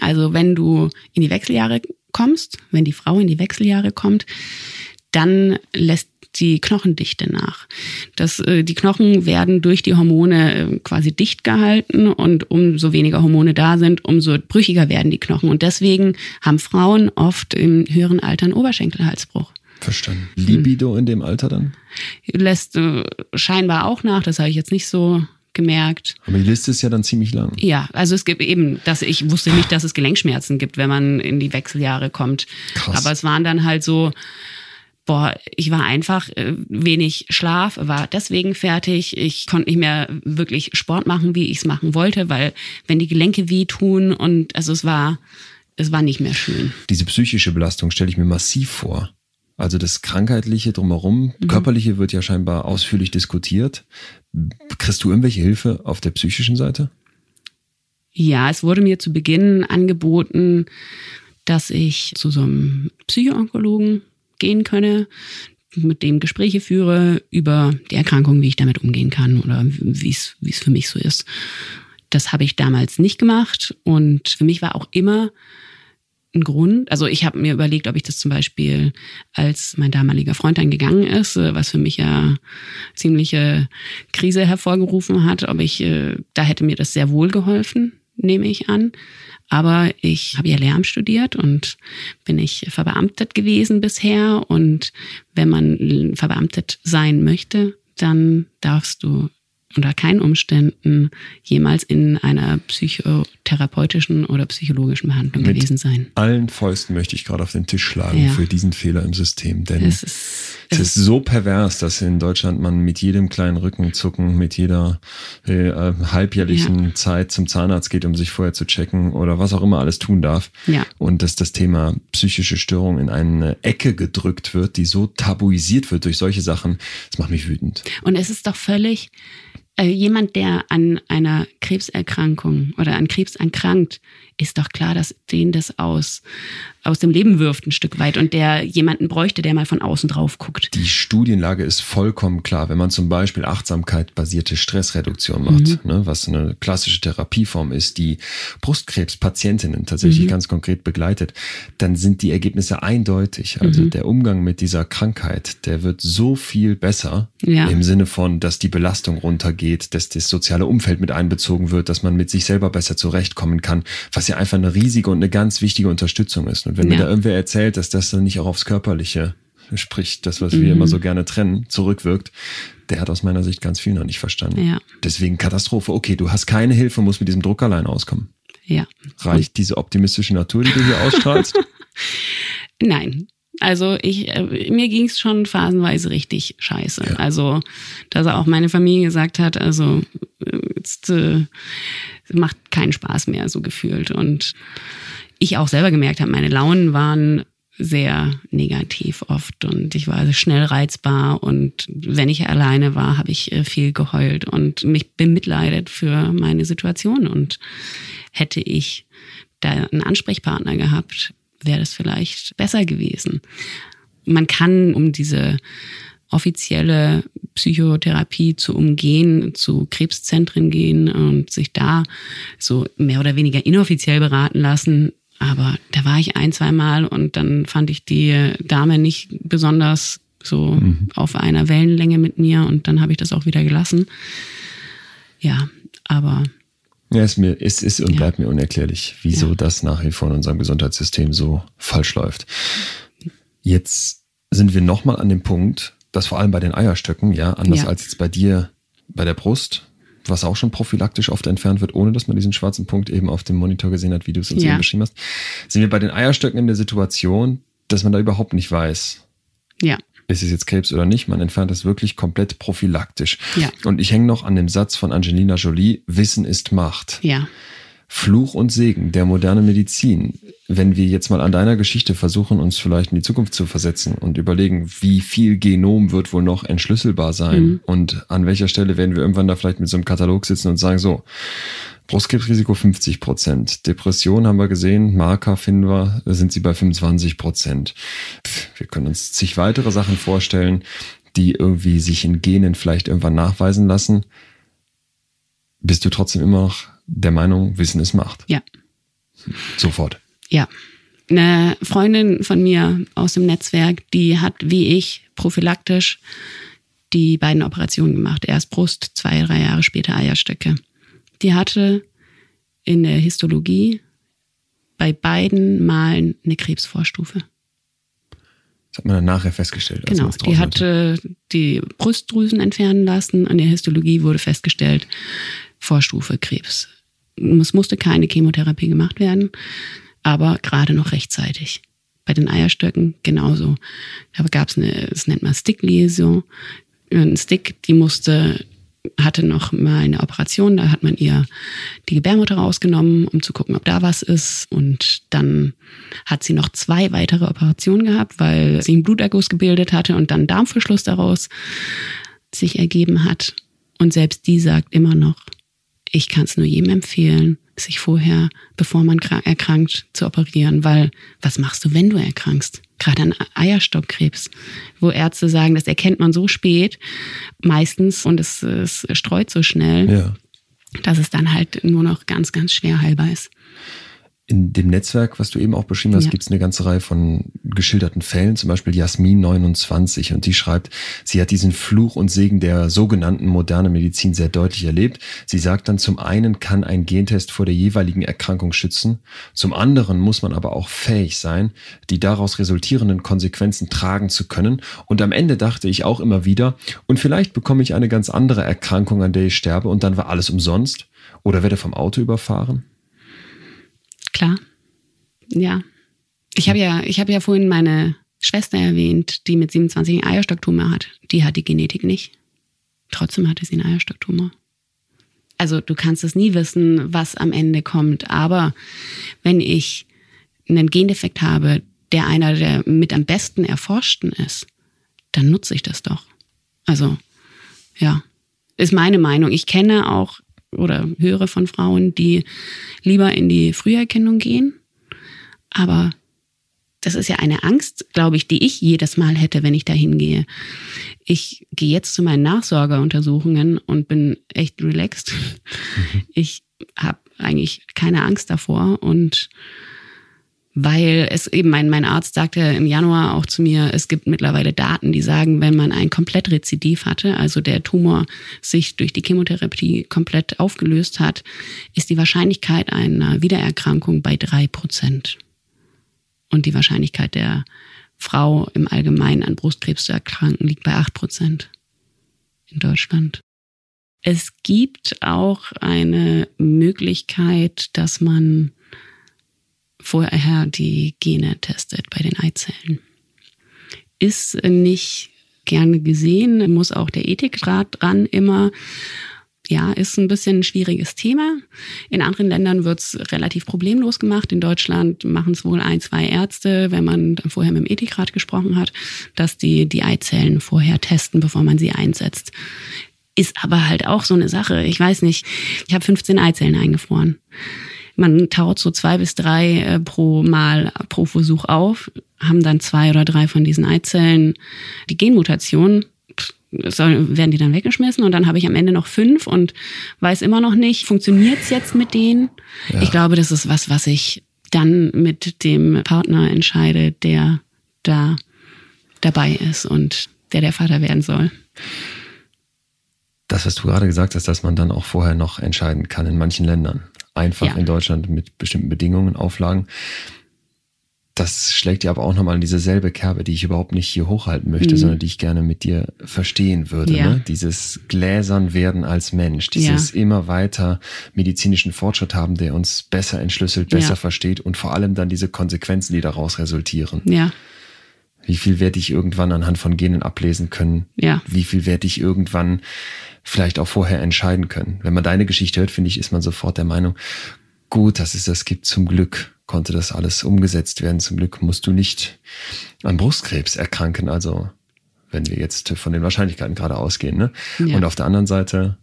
Also wenn du in die Wechseljahre kommst, wenn die Frau in die Wechseljahre kommt, dann lässt die Knochendichte nach. Das, äh, die Knochen werden durch die Hormone äh, quasi dicht gehalten und umso weniger Hormone da sind, umso brüchiger werden die Knochen. Und deswegen haben Frauen oft im höheren Alter einen Oberschenkelhalsbruch. Verstanden. Libido hm. in dem Alter dann? Lässt äh, scheinbar auch nach, das habe ich jetzt nicht so gemerkt. Aber die Liste ist ja dann ziemlich lang. Ja, also es gibt eben, dass ich wusste nicht, dass es Gelenkschmerzen gibt, wenn man in die Wechseljahre kommt. Krass. Aber es waren dann halt so, boah, ich war einfach äh, wenig Schlaf, war deswegen fertig. Ich konnte nicht mehr wirklich Sport machen, wie ich es machen wollte, weil wenn die Gelenke wehtun und also es war, es war nicht mehr schön. Diese psychische Belastung stelle ich mir massiv vor. Also das Krankheitliche drumherum, mhm. körperliche wird ja scheinbar ausführlich diskutiert. Kriegst du irgendwelche Hilfe auf der psychischen Seite? Ja, es wurde mir zu Beginn angeboten, dass ich zu so einem Psychoonkologen gehen könne, mit dem Gespräche führe über die Erkrankung, wie ich damit umgehen kann oder wie es wie es für mich so ist. Das habe ich damals nicht gemacht und für mich war auch immer ein Grund. Also ich habe mir überlegt, ob ich das zum Beispiel, als mein damaliger Freund dann gegangen ist, äh, was für mich ja ziemliche Krise hervorgerufen hat, ob ich, äh, da hätte mir das sehr wohl geholfen, nehme ich an. Aber ich habe ja Lehramt studiert und bin ich verbeamtet gewesen bisher. Und wenn man verbeamtet sein möchte, dann darfst du unter keinen Umständen jemals in einer psychotherapeutischen oder psychologischen Behandlung Mit gewesen sein. Allen Fäusten möchte ich gerade auf den Tisch schlagen ja. für diesen Fehler im System, denn es ist, es ist so pervers, dass in Deutschland man mit jedem kleinen Rückenzucken, mit jeder äh, halbjährlichen ja. Zeit zum Zahnarzt geht, um sich vorher zu checken oder was auch immer alles tun darf. Ja. Und dass das Thema psychische Störung in eine Ecke gedrückt wird, die so tabuisiert wird durch solche Sachen, das macht mich wütend. Und es ist doch völlig äh, jemand, der an einer Krebserkrankung oder an Krebs erkrankt, ist doch klar, dass den das aus, aus dem Leben wirft ein Stück weit und der jemanden bräuchte, der mal von außen drauf guckt. Die Studienlage ist vollkommen klar. Wenn man zum Beispiel Achtsamkeit-basierte Stressreduktion macht, mhm. ne, was eine klassische Therapieform ist, die Brustkrebspatientinnen tatsächlich mhm. ganz konkret begleitet, dann sind die Ergebnisse eindeutig. Also mhm. der Umgang mit dieser Krankheit, der wird so viel besser ja. im Sinne von, dass die Belastung runtergeht, dass das soziale Umfeld mit einbezogen wird, dass man mit sich selber besser zurechtkommen kann, was ja einfach eine riesige und eine ganz wichtige Unterstützung ist. Und wenn ja. mir da irgendwer erzählt, dass das dann nicht auch aufs Körperliche, sprich das, was mhm. wir immer so gerne trennen, zurückwirkt, der hat aus meiner Sicht ganz viel noch nicht verstanden. Ja. Deswegen Katastrophe. Okay, du hast keine Hilfe, musst mit diesem Druck allein auskommen. Ja. Reicht diese optimistische Natur, die du hier ausstrahlst? Nein, also ich, äh, mir ging es schon phasenweise richtig scheiße. Ja. Also, dass auch meine Familie gesagt hat, also äh, jetzt äh, macht keinen Spaß mehr, so gefühlt. Und ich auch selber gemerkt habe, meine Launen waren sehr negativ oft und ich war also schnell reizbar und wenn ich alleine war, habe ich äh, viel geheult und mich bemitleidet für meine Situation und hätte ich da einen Ansprechpartner gehabt, wäre das vielleicht besser gewesen. Man kann um diese offizielle Psychotherapie zu umgehen, zu Krebszentren gehen und sich da so mehr oder weniger inoffiziell beraten lassen. Aber da war ich ein, zwei Mal und dann fand ich die Dame nicht besonders so mhm. auf einer Wellenlänge mit mir und dann habe ich das auch wieder gelassen. Ja, aber ja, es, mir, es ist und ja. bleibt mir unerklärlich, wieso ja. das nach wie vor in unserem Gesundheitssystem so falsch läuft. Jetzt sind wir nochmal an dem Punkt, dass vor allem bei den Eierstöcken, ja, anders ja. als jetzt bei dir bei der Brust, was auch schon prophylaktisch oft entfernt wird, ohne dass man diesen schwarzen Punkt eben auf dem Monitor gesehen hat, wie du es uns eben beschrieben hast, sind wir bei den Eierstöcken in der Situation, dass man da überhaupt nicht weiß. Ja ist es jetzt Krebs oder nicht, man entfernt es wirklich komplett prophylaktisch. Ja. Und ich hänge noch an dem Satz von Angelina Jolie, Wissen ist Macht. Ja. Fluch und Segen der modernen Medizin. Wenn wir jetzt mal an deiner Geschichte versuchen, uns vielleicht in die Zukunft zu versetzen und überlegen, wie viel Genom wird wohl noch entschlüsselbar sein mhm. und an welcher Stelle werden wir irgendwann da vielleicht mit so einem Katalog sitzen und sagen, so, Brustkrebsrisiko 50 Prozent. Depression haben wir gesehen, Marker finden wir, sind sie bei 25 Prozent. Wir können uns zig weitere Sachen vorstellen, die irgendwie sich in Genen vielleicht irgendwann nachweisen lassen. Bist du trotzdem immer noch der Meinung, Wissen ist Macht? Ja. Sofort. Ja. Eine Freundin von mir aus dem Netzwerk, die hat wie ich prophylaktisch die beiden Operationen gemacht. Erst Brust, zwei, drei Jahre später Eierstöcke. Die hatte in der Histologie bei beiden Malen eine Krebsvorstufe. Das hat man dann nachher festgestellt. Genau, die hatte die Brustdrüsen entfernen lassen. An der Histologie wurde festgestellt, Vorstufe Krebs. Es musste keine Chemotherapie gemacht werden, aber gerade noch rechtzeitig. Bei den Eierstöcken genauso. Da gab es eine, das nennt man Stick-Läsion. Ein Stick, die musste hatte noch mal eine Operation, da hat man ihr die Gebärmutter rausgenommen, um zu gucken, ob da was ist. Und dann hat sie noch zwei weitere Operationen gehabt, weil sie einen Bluterguss gebildet hatte und dann Darmverschluss daraus sich ergeben hat. Und selbst die sagt immer noch, ich kann es nur jedem empfehlen, sich vorher, bevor man erkrankt, zu operieren, weil was machst du, wenn du erkrankst? Gerade an Eierstockkrebs, wo Ärzte sagen, das erkennt man so spät, meistens, und es, es streut so schnell, ja. dass es dann halt nur noch ganz, ganz schwer heilbar ist in dem Netzwerk, was du eben auch beschrieben hast, ja. gibt es eine ganze Reihe von geschilderten Fällen, zum Beispiel Jasmin 29 und die schreibt, sie hat diesen Fluch und Segen der sogenannten modernen Medizin sehr deutlich erlebt. Sie sagt dann, zum einen kann ein Gentest vor der jeweiligen Erkrankung schützen, zum anderen muss man aber auch fähig sein, die daraus resultierenden Konsequenzen tragen zu können und am Ende dachte ich auch immer wieder, und vielleicht bekomme ich eine ganz andere Erkrankung, an der ich sterbe und dann war alles umsonst oder werde vom Auto überfahren. Klar. Ja. Ich habe ja, ich habe ja vorhin meine Schwester erwähnt, die mit 27 einen Eierstocktumor hat. Die hat die Genetik nicht. Trotzdem hatte sie einen Eierstocktumor. Also du kannst es nie wissen, was am Ende kommt. Aber wenn ich einen Gendefekt habe, der einer der mit am besten erforschten ist, dann nutze ich das doch. Also, ja, ist meine Meinung. Ich kenne auch oder höre von Frauen, die lieber in die Früherkennung gehen. Aber das ist ja eine Angst, glaube ich, die ich jedes Mal hätte, wenn ich da hingehe. Ich gehe jetzt zu meinen Nachsorgeuntersuchungen und bin echt relaxed. Mhm. Ich habe eigentlich keine Angst davor und weil es eben mein, mein Arzt sagte im Januar auch zu mir, es gibt mittlerweile Daten, die sagen, wenn man ein Komplettrezidiv hatte, also der Tumor sich durch die Chemotherapie komplett aufgelöst hat, ist die Wahrscheinlichkeit einer Wiedererkrankung bei drei Prozent. Und die Wahrscheinlichkeit der Frau im Allgemeinen an Brustkrebs zu erkranken liegt bei acht Prozent in Deutschland. Es gibt auch eine Möglichkeit, dass man vorher die Gene testet bei den Eizellen. Ist nicht gerne gesehen, muss auch der Ethikrat dran immer. Ja, ist ein bisschen ein schwieriges Thema. In anderen Ländern wird es relativ problemlos gemacht. In Deutschland machen es wohl ein, zwei Ärzte, wenn man vorher mit dem Ethikrat gesprochen hat, dass die die Eizellen vorher testen, bevor man sie einsetzt. Ist aber halt auch so eine Sache. Ich weiß nicht, ich habe 15 Eizellen eingefroren. Man taut so zwei bis drei äh, pro Mal pro Versuch auf, haben dann zwei oder drei von diesen Eizellen die Genmutation soll, werden die dann weggeschmissen und dann habe ich am Ende noch fünf und weiß immer noch nicht, funktioniert es jetzt mit denen? Ja. Ich glaube, das ist was, was ich dann mit dem Partner entscheide, der da dabei ist und der der Vater werden soll. Das, was du gerade gesagt hast, dass man dann auch vorher noch entscheiden kann in manchen Ländern einfach ja. in Deutschland mit bestimmten Bedingungen, Auflagen. Das schlägt ja aber auch nochmal in diese selbe Kerbe, die ich überhaupt nicht hier hochhalten möchte, mhm. sondern die ich gerne mit dir verstehen würde. Ja. Ne? Dieses Gläsern werden als Mensch, dieses ja. immer weiter medizinischen Fortschritt haben, der uns besser entschlüsselt, besser versteht und vor allem dann diese Konsequenzen, die daraus resultieren. Ja. Wie viel werde ich irgendwann anhand von Genen ablesen können? Ja. Wie viel werde ich irgendwann vielleicht auch vorher entscheiden können? Wenn man deine Geschichte hört, finde ich, ist man sofort der Meinung, gut, dass es das gibt. Zum Glück konnte das alles umgesetzt werden. Zum Glück musst du nicht an Brustkrebs erkranken. Also wenn wir jetzt von den Wahrscheinlichkeiten gerade ausgehen. Ne? Ja. Und auf der anderen Seite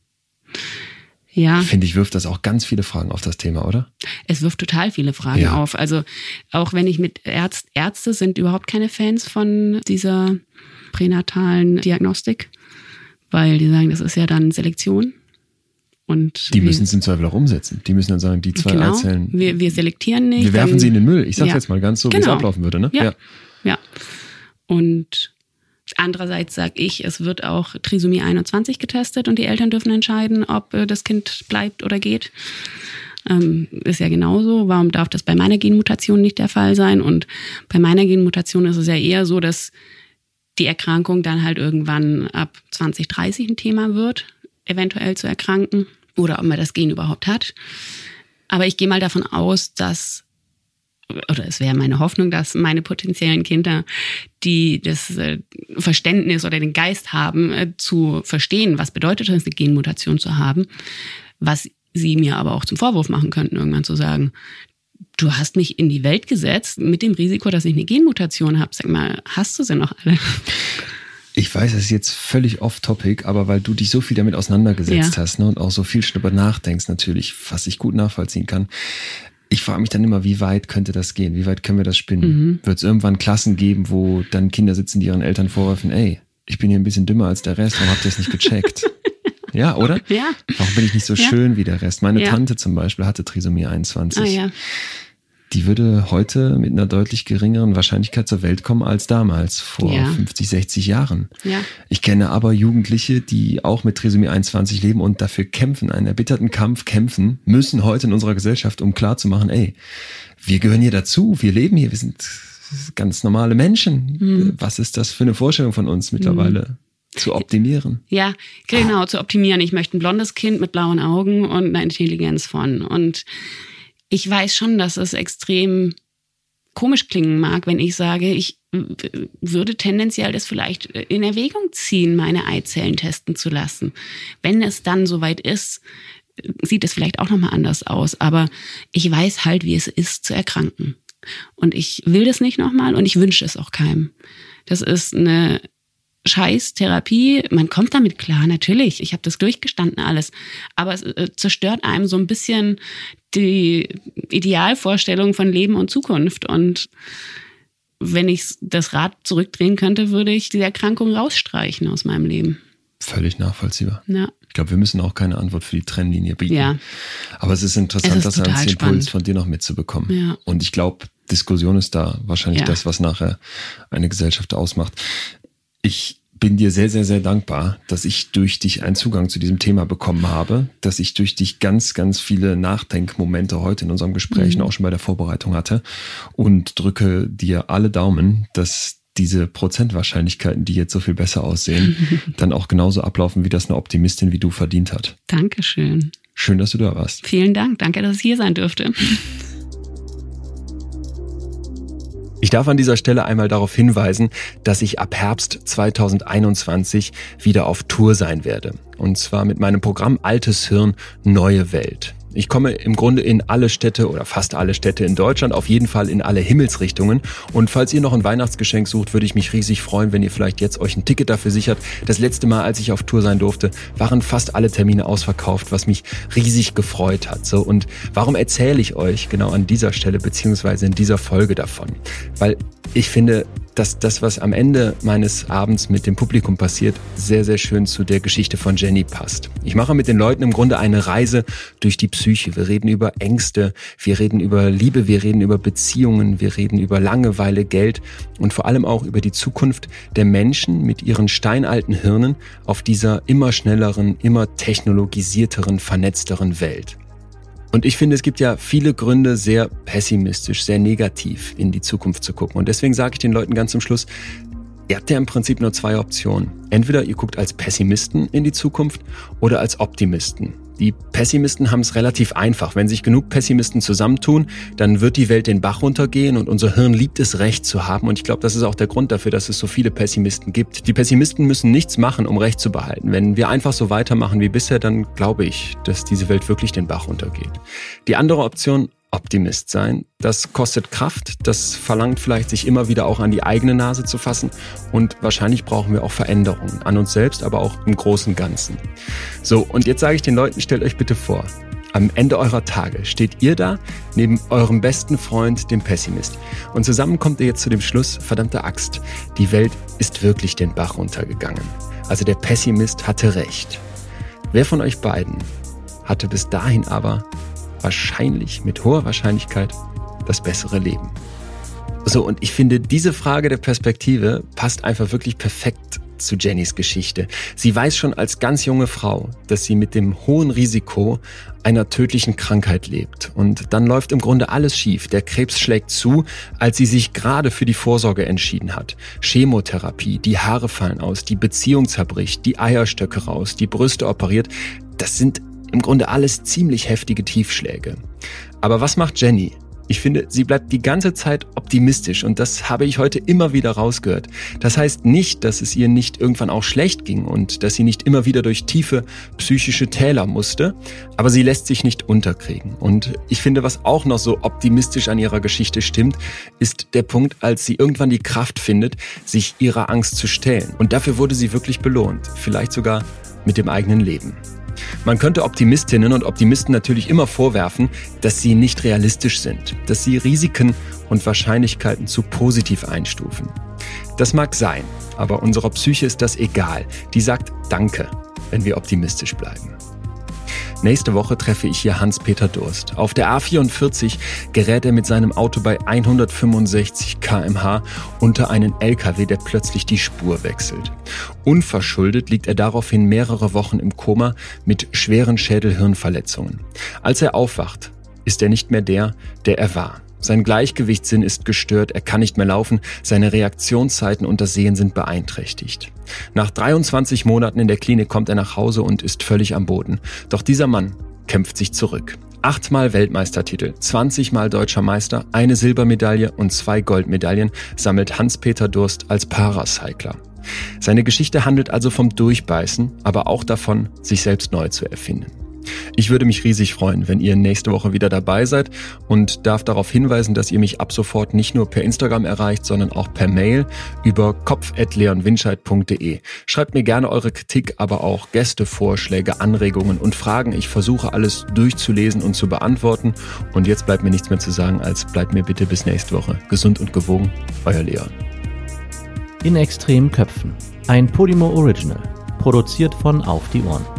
ja. Finde ich, wirft das auch ganz viele Fragen auf das Thema, oder? Es wirft total viele Fragen ja. auf. Also auch wenn ich mit Ärzt, Ärzte sind überhaupt keine Fans von dieser pränatalen Diagnostik, weil die sagen, das ist ja dann Selektion. Und die müssen es im Zweifel auch umsetzen. Die müssen dann sagen, die zwei genau, Eizellen. Wir, wir selektieren nicht. Wir werfen sie in den Müll. Ich sage ja. jetzt mal ganz so, genau. wie es ablaufen würde. Ne? Ja. ja. ja. Und andererseits sage ich, es wird auch Trisomie 21 getestet und die Eltern dürfen entscheiden, ob äh, das Kind bleibt oder geht. Ähm, ist ja genauso. Warum darf das bei meiner Genmutation nicht der Fall sein? Und bei meiner Genmutation ist es ja eher so, dass die Erkrankung dann halt irgendwann ab 2030 ein Thema wird, eventuell zu erkranken oder ob man das Gen überhaupt hat. Aber ich gehe mal davon aus, dass oder es wäre meine Hoffnung, dass meine potenziellen Kinder, die das äh, Verständnis oder den Geist haben, äh, zu verstehen, was bedeutet es, eine Genmutation zu haben, was sie mir aber auch zum Vorwurf machen könnten, irgendwann zu sagen, du hast mich in die Welt gesetzt mit dem Risiko, dass ich eine Genmutation habe. Sag mal, hast du sie noch alle? Ich weiß, es ist jetzt völlig off-topic, aber weil du dich so viel damit auseinandergesetzt ja. hast ne, und auch so viel darüber nachdenkst, natürlich, was ich gut nachvollziehen kann. Ich frage mich dann immer, wie weit könnte das gehen? Wie weit können wir das spinnen? Mhm. Wird es irgendwann Klassen geben, wo dann Kinder sitzen, die ihren Eltern vorwerfen, ey, ich bin hier ein bisschen dümmer als der Rest, warum habt ihr es nicht gecheckt? ja, oder? Ja. Warum bin ich nicht so ja. schön wie der Rest? Meine ja. Tante zum Beispiel hatte Trisomie 21. Ah, ja die würde heute mit einer deutlich geringeren Wahrscheinlichkeit zur Welt kommen als damals, vor ja. 50, 60 Jahren. Ja. Ich kenne aber Jugendliche, die auch mit Trisomie 21 leben und dafür kämpfen, einen erbitterten Kampf kämpfen, müssen heute in unserer Gesellschaft, um klarzumachen, ey, wir gehören hier dazu, wir leben hier, wir sind ganz normale Menschen. Mhm. Was ist das für eine Vorstellung von uns mittlerweile? Mhm zu optimieren. Ja, genau, zu optimieren. Ich möchte ein blondes Kind mit blauen Augen und eine Intelligenz von. Und ich weiß schon, dass es extrem komisch klingen mag, wenn ich sage, ich würde tendenziell das vielleicht in Erwägung ziehen, meine Eizellen testen zu lassen. Wenn es dann soweit ist, sieht es vielleicht auch nochmal anders aus. Aber ich weiß halt, wie es ist, zu erkranken. Und ich will das nicht nochmal und ich wünsche es auch keinem. Das ist eine scheiß Therapie. Man kommt damit klar, natürlich. Ich habe das durchgestanden alles. Aber es äh, zerstört einem so ein bisschen die Idealvorstellung von Leben und Zukunft. Und wenn ich das Rad zurückdrehen könnte, würde ich die Erkrankung rausstreichen aus meinem Leben. Völlig nachvollziehbar. Ja. Ich glaube, wir müssen auch keine Antwort für die Trennlinie bieten. Ja. Aber es ist interessant, es ist das als Impuls von dir noch mitzubekommen. Ja. Und ich glaube, Diskussion ist da wahrscheinlich ja. das, was nachher eine Gesellschaft ausmacht. Ich bin dir sehr, sehr, sehr dankbar, dass ich durch dich einen Zugang zu diesem Thema bekommen habe, dass ich durch dich ganz, ganz viele Nachdenkmomente heute in unserem Gespräch mhm. und auch schon bei der Vorbereitung hatte und drücke dir alle Daumen, dass diese Prozentwahrscheinlichkeiten, die jetzt so viel besser aussehen, dann auch genauso ablaufen, wie das eine Optimistin wie du verdient hat. Dankeschön. Schön, dass du da warst. Vielen Dank. Danke, dass ich hier sein dürfte. Ich darf an dieser Stelle einmal darauf hinweisen, dass ich ab Herbst 2021 wieder auf Tour sein werde. Und zwar mit meinem Programm Altes Hirn, Neue Welt. Ich komme im Grunde in alle Städte oder fast alle Städte in Deutschland, auf jeden Fall in alle Himmelsrichtungen. Und falls ihr noch ein Weihnachtsgeschenk sucht, würde ich mich riesig freuen, wenn ihr vielleicht jetzt euch ein Ticket dafür sichert. Das letzte Mal, als ich auf Tour sein durfte, waren fast alle Termine ausverkauft, was mich riesig gefreut hat. So, und warum erzähle ich euch genau an dieser Stelle beziehungsweise in dieser Folge davon? Weil ich finde, dass das, was am Ende meines Abends mit dem Publikum passiert, sehr, sehr schön zu der Geschichte von Jenny passt. Ich mache mit den Leuten im Grunde eine Reise durch die Psyche. Wir reden über Ängste, wir reden über Liebe, wir reden über Beziehungen, wir reden über Langeweile, Geld und vor allem auch über die Zukunft der Menschen mit ihren steinalten Hirnen auf dieser immer schnelleren, immer technologisierteren, vernetzteren Welt. Und ich finde, es gibt ja viele Gründe, sehr pessimistisch, sehr negativ in die Zukunft zu gucken. Und deswegen sage ich den Leuten ganz zum Schluss, ihr habt ja im Prinzip nur zwei Optionen. Entweder ihr guckt als Pessimisten in die Zukunft oder als Optimisten. Die Pessimisten haben es relativ einfach. Wenn sich genug Pessimisten zusammentun, dann wird die Welt den Bach runtergehen und unser Hirn liebt es, Recht zu haben. Und ich glaube, das ist auch der Grund dafür, dass es so viele Pessimisten gibt. Die Pessimisten müssen nichts machen, um Recht zu behalten. Wenn wir einfach so weitermachen wie bisher, dann glaube ich, dass diese Welt wirklich den Bach runtergeht. Die andere Option, Optimist sein. Das kostet Kraft, das verlangt vielleicht, sich immer wieder auch an die eigene Nase zu fassen und wahrscheinlich brauchen wir auch Veränderungen an uns selbst, aber auch im großen Ganzen. So, und jetzt sage ich den Leuten, stellt euch bitte vor, am Ende eurer Tage steht ihr da neben eurem besten Freund, dem Pessimist. Und zusammen kommt ihr jetzt zu dem Schluss, verdammte Axt, die Welt ist wirklich den Bach runtergegangen. Also der Pessimist hatte recht. Wer von euch beiden hatte bis dahin aber wahrscheinlich, mit hoher Wahrscheinlichkeit, das bessere Leben. So, und ich finde, diese Frage der Perspektive passt einfach wirklich perfekt zu Jennys Geschichte. Sie weiß schon als ganz junge Frau, dass sie mit dem hohen Risiko einer tödlichen Krankheit lebt. Und dann läuft im Grunde alles schief. Der Krebs schlägt zu, als sie sich gerade für die Vorsorge entschieden hat. Chemotherapie, die Haare fallen aus, die Beziehung zerbricht, die Eierstöcke raus, die Brüste operiert. Das sind im Grunde alles ziemlich heftige Tiefschläge. Aber was macht Jenny? Ich finde, sie bleibt die ganze Zeit optimistisch und das habe ich heute immer wieder rausgehört. Das heißt nicht, dass es ihr nicht irgendwann auch schlecht ging und dass sie nicht immer wieder durch tiefe psychische Täler musste, aber sie lässt sich nicht unterkriegen. Und ich finde, was auch noch so optimistisch an ihrer Geschichte stimmt, ist der Punkt, als sie irgendwann die Kraft findet, sich ihrer Angst zu stellen. Und dafür wurde sie wirklich belohnt, vielleicht sogar mit dem eigenen Leben. Man könnte Optimistinnen und Optimisten natürlich immer vorwerfen, dass sie nicht realistisch sind, dass sie Risiken und Wahrscheinlichkeiten zu positiv einstufen. Das mag sein, aber unserer Psyche ist das egal. Die sagt Danke, wenn wir optimistisch bleiben. Nächste Woche treffe ich hier Hans-Peter Durst. Auf der A44 gerät er mit seinem Auto bei 165 kmh unter einen LKW, der plötzlich die Spur wechselt. Unverschuldet liegt er daraufhin mehrere Wochen im Koma mit schweren Schädelhirnverletzungen. Als er aufwacht, ist er nicht mehr der, der er war. Sein Gleichgewichtssinn ist gestört, er kann nicht mehr laufen, seine Reaktionszeiten und das Sehen sind beeinträchtigt. Nach 23 Monaten in der Klinik kommt er nach Hause und ist völlig am Boden. Doch dieser Mann kämpft sich zurück. Achtmal Weltmeistertitel, 20 Mal deutscher Meister, eine Silbermedaille und zwei Goldmedaillen sammelt Hans-Peter Durst als Paracycler. Seine Geschichte handelt also vom Durchbeißen, aber auch davon, sich selbst neu zu erfinden. Ich würde mich riesig freuen, wenn ihr nächste Woche wieder dabei seid und darf darauf hinweisen, dass ihr mich ab sofort nicht nur per Instagram erreicht, sondern auch per Mail über kopf.leonwinscheid.de. Schreibt mir gerne eure Kritik, aber auch Gäste, Vorschläge, Anregungen und Fragen. Ich versuche alles durchzulesen und zu beantworten. Und jetzt bleibt mir nichts mehr zu sagen, als bleibt mir bitte bis nächste Woche gesund und gewogen. Euer Leon. In extremen Köpfen. Ein Podimo Original. Produziert von Auf die Ohren.